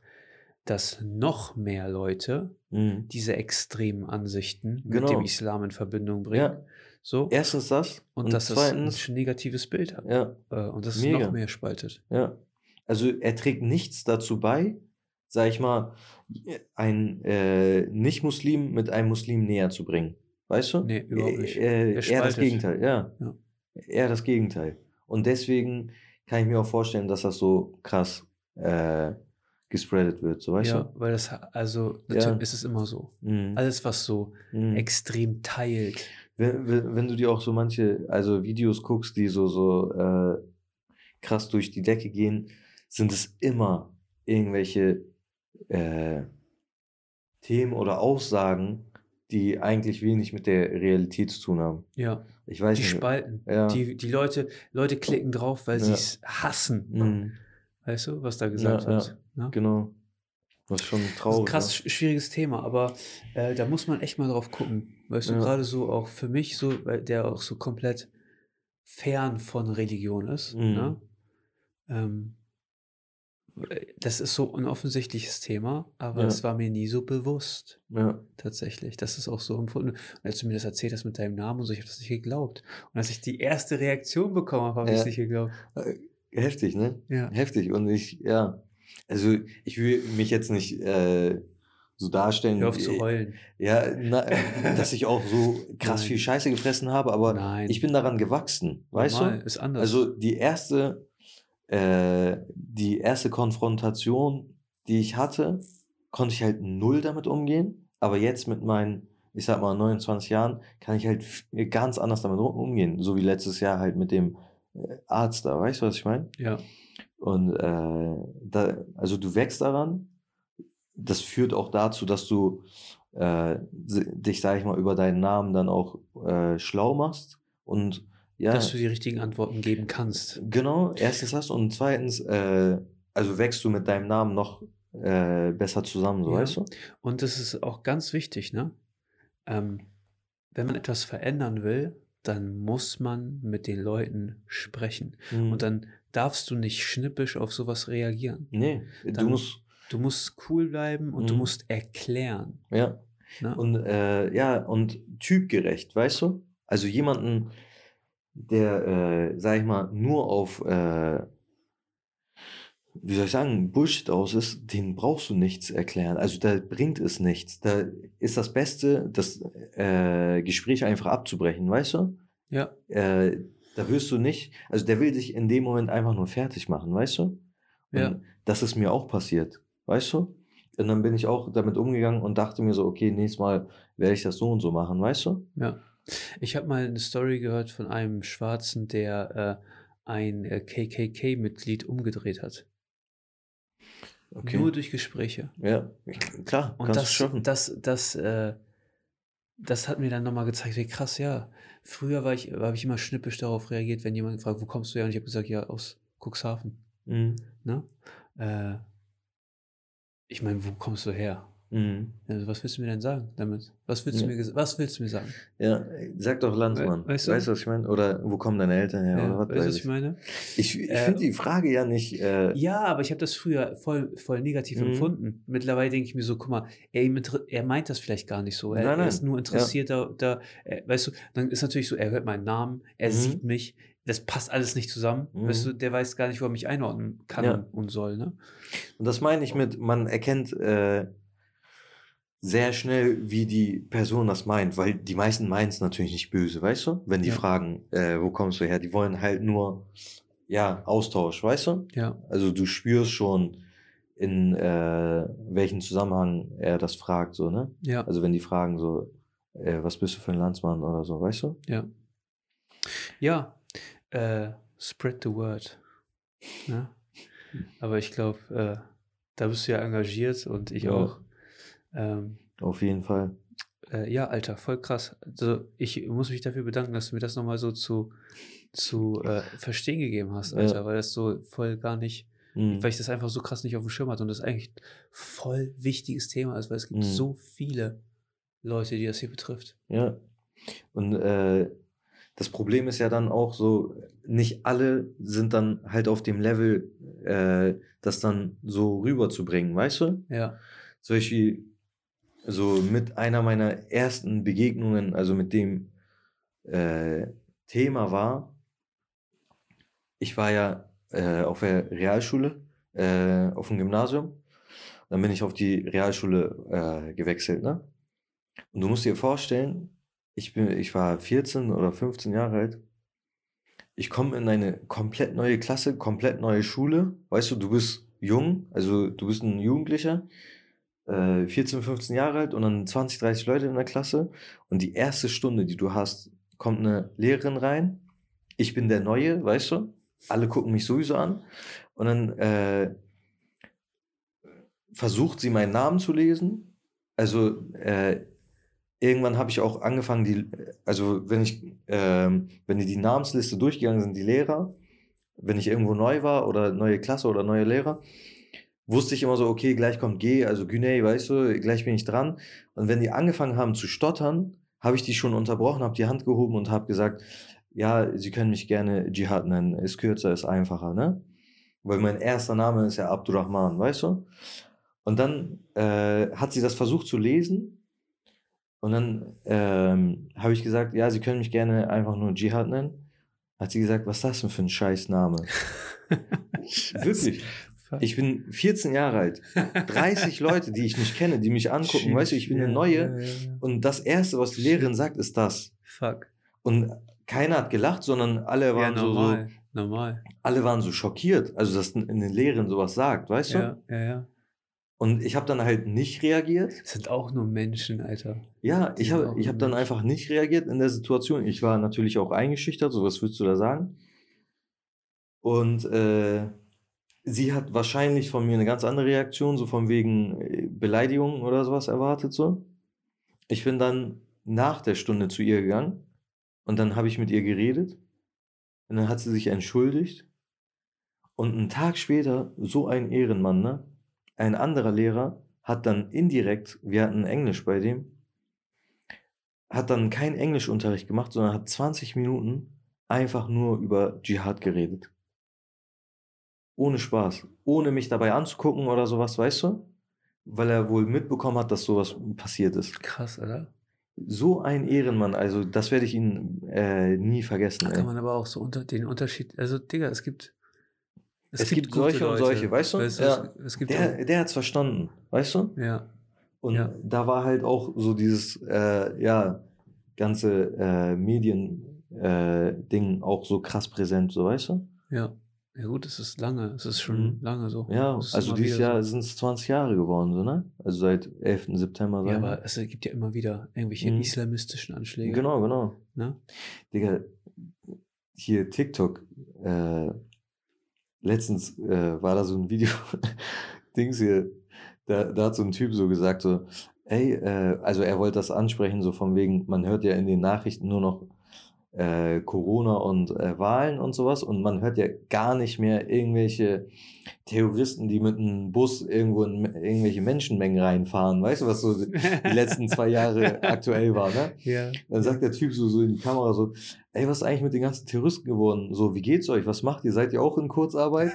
dass noch mehr Leute Mhm. diese extremen Ansichten mit Genau. dem Islam in Verbindung bringen. Ja. So. Erstens das und, und dass das ein zweitens, negatives Bild hat. ja, Äh, und das es Mega. noch mehr spaltet. ja. Also er trägt nichts dazu bei, sag ich mal, ein äh, Nicht-Muslim mit einem Muslim näher zu bringen. Weißt du? Nee, überhaupt nicht. Äh, äh, Er eher das. Gegenteil, ja. Ja. Eher das Gegenteil. Und deswegen kann ich mir auch vorstellen, dass das so krass äh, gespreadet wird, so weißt ja, weil das, also, natürlich Ja. ist es immer so. du? Mhm. Alles, was so Mhm. extrem teilt. Wenn, wenn, wenn du dir auch so manche, also Videos guckst, die so, so äh, krass durch die Decke gehen, sind es immer irgendwelche äh, Themen oder Aussagen, die eigentlich wenig mit der Realität zu tun haben. Ja, Ich weiß die nicht. spalten. Ja. Die, die Leute, Leute klicken drauf, weil Ja. sie es hassen. Mhm, Weißt du, was da gesagt Ja, wird? Ne? genau. Das ist schon Das ist ein traurig. krass sch- schwieriges Thema, aber äh, da muss man echt mal drauf gucken. Weißt du, Ja. gerade so auch für mich, so, der auch so komplett fern von Religion ist. Mhm. Ne? Ähm, das ist so ein offensichtliches Thema, aber Ja. es war mir nie so bewusst, Ja. ja. tatsächlich. Das ist auch so empfunden. Und als du mir das erzählt hast mit deinem Namen und so, ich habe das nicht geglaubt. Und als ich die erste Reaktion bekommen habe, habe ich es Ja. nicht geglaubt. Äh, Heftig, ne? Ja. Heftig. Und ich, ja. Also, ich will mich jetzt nicht äh, so darstellen. Hör auf zu äh, heulen. Ja, na, dass ich auch so krass Nein. viel Scheiße gefressen habe, aber Nein. ich bin daran gewachsen, weißt Normal, du? Ist anders. Also die erste, äh, die erste Konfrontation, die ich hatte, konnte ich halt null damit umgehen, aber jetzt mit meinen, ich sag mal, 29 Jahren, kann ich halt ganz anders damit um- umgehen, so wie letztes Jahr halt mit dem äh, Arzt da, weißt du, was ich meine? ja. Und äh, da, also du wächst daran. Das führt auch dazu, dass du äh, dich, sag ich mal, über deinen Namen dann auch äh, schlau machst. Und ja, Dass du die richtigen Antworten geben kannst. genau, erstens das und zweitens, äh, also wächst du mit deinem Namen noch äh, besser zusammen, so Ja. weißt du? Und das ist auch ganz wichtig, ne? Ähm, wenn man etwas verändern will, dann muss man mit den Leuten sprechen. Mhm. Und dann darfst du nicht schnippisch auf sowas reagieren. nee, du dann- musst, Du musst cool bleiben und du Mhm. musst erklären. ja, Ne? Und äh, ja, und typgerecht, weißt du? Also jemanden, der, äh, sag ich mal, nur auf, äh, wie soll ich sagen, Bullshit aus ist, den brauchst du nichts erklären. Also da bringt es nichts. Da ist das Beste, das äh, Gespräch einfach abzubrechen, weißt du? ja, Äh, da wirst du nicht, also der will dich in dem Moment einfach nur fertig machen, weißt du? Und Ja. das ist mir auch passiert, weißt du? Und dann bin ich auch damit umgegangen und dachte mir so, okay, nächstes Mal werde ich das so und so machen, weißt du? ja. Ich habe mal eine Story gehört von einem Schwarzen, der äh, ein äh, KKK-Mitglied umgedreht hat. Okay. Nur durch Gespräche. ja, klar, Und das, schaffen. das, das, äh, das hat mir dann nochmal gezeigt, wie krass, ja. Früher war ich, habe ich immer schnippisch darauf reagiert, wenn jemand fragt, wo kommst du her? Und ich habe gesagt, ja, aus Cuxhaven. Mhm. Ne? Äh, ich meine, wo kommst du her? Mhm. Also, was willst du mir denn sagen damit? Was willst du Ja. mir, ges- was willst du mir sagen? Ja, sag doch Landsmann. weißt Weißt du? du, was ich meine? Oder wo kommen deine Eltern her? Ja, oder was weißt du, was ich meine? Ich, ich Äh, finde die Frage ja nicht. Äh, Ja, aber ich habe das früher voll, voll negativ Mhm. empfunden. Mittlerweile denke ich mir so, guck mal, er, er meint das vielleicht gar nicht so. Er, Nein, er ist nein. nur interessiert da, da äh, weißt du, dann ist natürlich so, er hört meinen Namen, er Mhm. sieht mich, das passt alles nicht zusammen. Mhm. Weißt du, der weiß gar nicht, wo er mich einordnen kann Ja. und soll, ne? Und das meine ich mit, man erkennt äh, sehr schnell, wie die Person das meint, weil die meisten meinen es natürlich nicht böse, weißt du? Wenn die Ja. fragen, äh, wo kommst du her? Die wollen halt nur, ja, Austausch, weißt du? Ja. Also du spürst schon in äh, welchem Zusammenhang er das fragt, so, ne? Ja. Also wenn die fragen so, äh, was bist du für ein Landsmann oder so, weißt du? Ja. Ja, äh, spread the word. Ne? Aber ich glaube, äh, da bist du ja engagiert und ich Ja. auch. Ähm, Auf jeden Fall. äh, ja, Alter, voll krass. Also ich muss mich dafür bedanken, dass du mir das nochmal so zu, zu äh, verstehen gegeben hast, Ja. Alter, weil das so voll gar nicht, Mhm. weil ich das einfach so krass nicht auf dem Schirm hatte und das eigentlich voll wichtiges Thema ist, weil es gibt Mhm. so viele Leute, die das hier betrifft. Ja. Und äh, das Problem ist ja dann auch so, nicht alle sind dann halt auf dem Level, äh, das dann so rüberzubringen, weißt du? Ja, Zum Beispiel so mit einer meiner ersten Begegnungen, also mit dem äh, Thema war, ich war ja äh, auf der Realschule, äh, auf dem Gymnasium. Dann bin ich auf die Realschule äh, gewechselt, ne? Und du musst dir vorstellen, ich bin, ich war 14 oder 15 Jahre alt. Ich komme in eine komplett neue Klasse, komplett neue Schule. Weißt du, du bist jung, also du bist ein Jugendlicher, äh, 14, 15 Jahre alt und dann 20, 30 Leute in der Klasse. Und die erste Stunde, die du hast, kommt eine Lehrerin rein. Ich bin der Neue, weißt du? Alle gucken mich sowieso an. Und dann äh, versucht sie meinen Namen zu lesen. Also äh, irgendwann habe ich auch angefangen, die, also wenn ich, ähm, wenn die die Namensliste durchgegangen sind, die Lehrer, wenn ich irgendwo neu war oder neue Klasse oder neue Lehrer, wusste ich immer so, okay, gleich kommt G, also Güney, weißt du, gleich bin ich dran. Und wenn die angefangen haben zu stottern, habe ich die schon unterbrochen, habe die Hand gehoben und habe gesagt, ja, sie können mich gerne Dschihad nennen, ist kürzer, ist einfacher, ne? Weil mein erster Name ist ja Abdurrahman, weißt du? Und dann äh, hat sie das versucht zu lesen und dann ähm, habe ich gesagt, ja, sie können mich gerne einfach nur Dschihad nennen. Hat sie gesagt, was ist das denn für ein Scheißname? Wirklich. Ich bin 14 Jahre alt. 30 Leute, die ich nicht kenne, die mich angucken. Weißt du, ich bin eine Ja, neue. ja, ja. Und das Erste, was die Lehrerin sagt, ist das. Fuck. Und keiner hat gelacht, sondern alle waren so, so, normal. Alle waren so schockiert. Also, dass eine Lehrerin sowas sagt, weißt du? Ja, ja, ja. Und ich habe dann halt nicht reagiert. Das sind auch nur Menschen, Alter. Ja, ich habe ich hab dann einfach nicht reagiert in der Situation. Ich war natürlich auch eingeschüchtert, so was würdest du da sagen? Und äh, sie hat wahrscheinlich von mir eine ganz andere Reaktion, so von wegen äh, Beleidigung oder sowas erwartet, so. Ich bin dann nach der Stunde zu ihr gegangen und dann habe ich mit ihr geredet und dann hat sie sich entschuldigt und einen Tag später, so ein Ehrenmann, ne? Ein anderer Lehrer hat dann indirekt, wir hatten Englisch bei dem, hat dann keinen Englischunterricht gemacht, sondern hat 20 Minuten einfach nur über Dschihad geredet. Ohne Spaß. Ohne mich dabei anzugucken oder sowas, weißt du? Weil er wohl mitbekommen hat, dass sowas passiert ist. Krass, oder? So ein Ehrenmann, also das werde ich ihn äh, nie vergessen. Da Ey. kann man aber auch so unter den Unterschied, also Digga, es gibt Es gibt gute solche und solche, weißt du? es, Ja. es gibt Der, der hat es verstanden, weißt du? ja, Und Ja. da war halt auch so dieses, äh, ja, ganze äh, Medien-Ding äh, auch so krass präsent, so weißt du? ja. Ja gut, es ist lange, es ist schon Mhm. lange so. Ja, also dieses Jahr so. sind es 20 Jahre geworden, so, ne? Also seit 11. September. Ja, aber es gibt ja immer wieder irgendwelche Mhm. islamistischen Anschläge. Genau, genau. Ne? Digga, hier TikTok, äh, letztens äh, war da so ein Video, Dings hier, da, da hat so ein Typ so gesagt, so, ey, äh, also er wollte das ansprechen, so von wegen, man hört ja in den Nachrichten nur noch äh, Corona und äh, Wahlen und sowas und man hört ja gar nicht mehr irgendwelche Terroristen, die mit einem Bus irgendwo in irgendwelche Menschenmengen reinfahren, weißt du, was so die letzten zwei Jahre aktuell war, ne? Ja. Dann sagt der Typ so, so in die Kamera so, ey, was ist eigentlich mit den ganzen Terroristen geworden? So, wie geht's euch? Was macht ihr? Seid ihr auch in Kurzarbeit?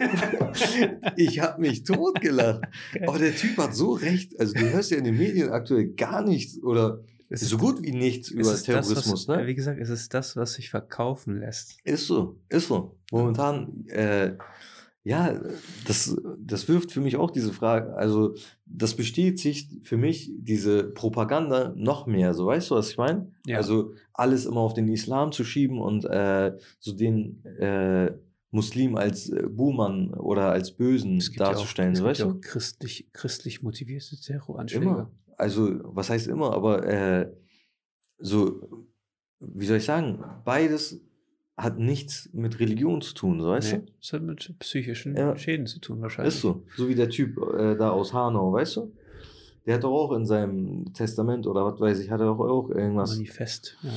ich hab mich totgelacht. Aber der Typ hat so recht. Also du hörst ja in den Medien aktuell gar nichts oder Es so gut wie nichts über ist das, Terrorismus, was, ne? Wie gesagt, es ist das, was sich verkaufen lässt. Ist so, ist so. Momentan, äh, ja, das, das wirft für mich auch diese Frage, also das bestätigt für mich diese Propaganda noch mehr, so weißt du, was ich meine? Ja. Also alles immer auf den Islam zu schieben und äh, so den äh, Muslim als äh, Buhmann oder als Bösen gibt ja auch, darzustellen, es gibt weißt ja du? auch christlich, christlich motivierte Terroranschläge. Immer. Also, was heißt immer, aber äh, so, wie soll ich sagen, beides hat nichts mit Religion zu tun, so, weißt Nee, das hat mit psychischen Ja. Schäden zu tun du? wahrscheinlich. Ist so. So wie der Typ äh, da aus Hanau, weißt du? Der hat doch auch in seinem Testament oder was weiß ich, hat er doch auch irgendwas. Manifest. Ja.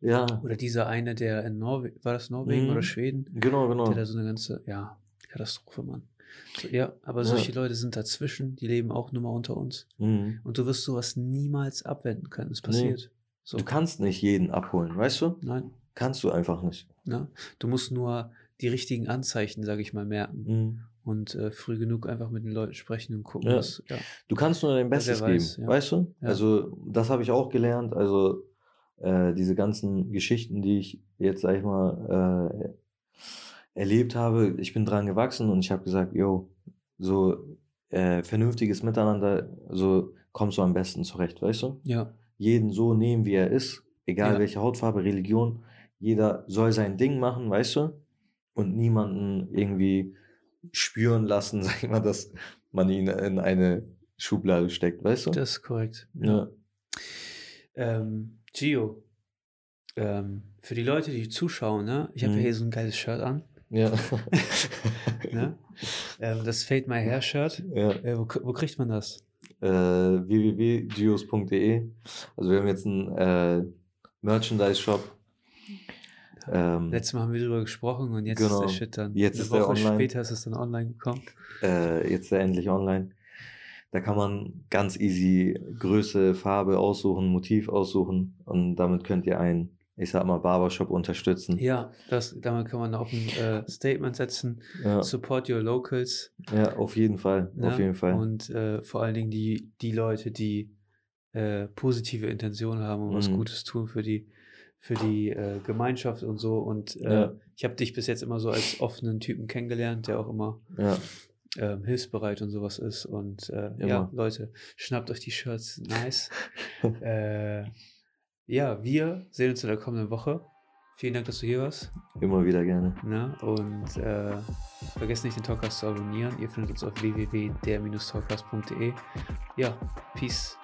Ja, Oder dieser eine, der in Norwegen, war das Norwegen Mhm. oder Schweden? genau, genau. Der da so eine ganze, ja, Katastrophe, Mann. So, ja, aber Ja. solche Leute sind dazwischen, die leben auch nur mal unter uns. Mhm. Und du wirst sowas niemals abwenden können. Es passiert. So. Du kannst nicht jeden abholen, weißt du? Nein. Kannst du einfach nicht. Ne? Du musst nur die richtigen Anzeichen, sage ich mal, merken. Mhm. Und äh, früh genug einfach mit den Leuten sprechen und gucken, Ja. was. Ja. Du kannst nur dein Bestes weiß, geben, weißt du? Also, das habe ich auch gelernt. Also, äh, diese ganzen Geschichten, die ich jetzt, sag ich mal, äh, erlebt habe, ich bin dran gewachsen und ich habe gesagt, yo, so äh, vernünftiges Miteinander, so kommst du am besten zurecht, weißt du? ja, Jeden so nehmen, wie er ist, egal Ja. welche Hautfarbe, Religion, jeder soll sein Ding machen, weißt du? Und niemanden irgendwie spüren lassen, sag ich mal, dass man ihn in eine Schublade steckt, weißt du? das ist korrekt. ja. Ähm, Gio, ähm, für die Leute, die zuschauen, ne? ich habe Mhm. ja hier so ein geiles Shirt an. Ja. Ne? ähm, das Fade My Hair Shirt. ja. Äh, wo, wo kriegt man das? Äh, www.gios.de. Also wir haben jetzt einen äh, Merchandise-Shop. Ähm, Letztes Mal haben wir darüber gesprochen und jetzt ist Genau. der Shit dann. Jetzt eine ist der Woche online. später ist es dann online gekommen. äh, jetzt der endlich online. Da kann man ganz easy Größe, Farbe aussuchen, Motiv aussuchen und damit könnt ihr einen, ich sag mal, Barbershop unterstützen. Ja, das, damit kann man auch ein äh, Statement setzen. Ja, Support your locals. ja auf jeden Fall, Ne? auf jeden Fall. Und äh, vor allen Dingen die, die Leute, die äh, positive Intentionen haben und was Mhm. Gutes tun für die, für die äh, Gemeinschaft und so. Und äh, Ja. ich habe dich bis jetzt immer so als offenen Typen kennengelernt, der auch immer Ja, ähm, hilfsbereit und sowas ist. Und äh, ja. Leute, schnappt euch die Shirts, nice. ja, wir sehen uns in der kommenden Woche. Vielen Dank, dass du hier warst. immer wieder gerne. Ne? Und äh, vergesst nicht, den Talkcast zu abonnieren. Ihr findet uns auf www.der-talkcast.de. Ja, Peace.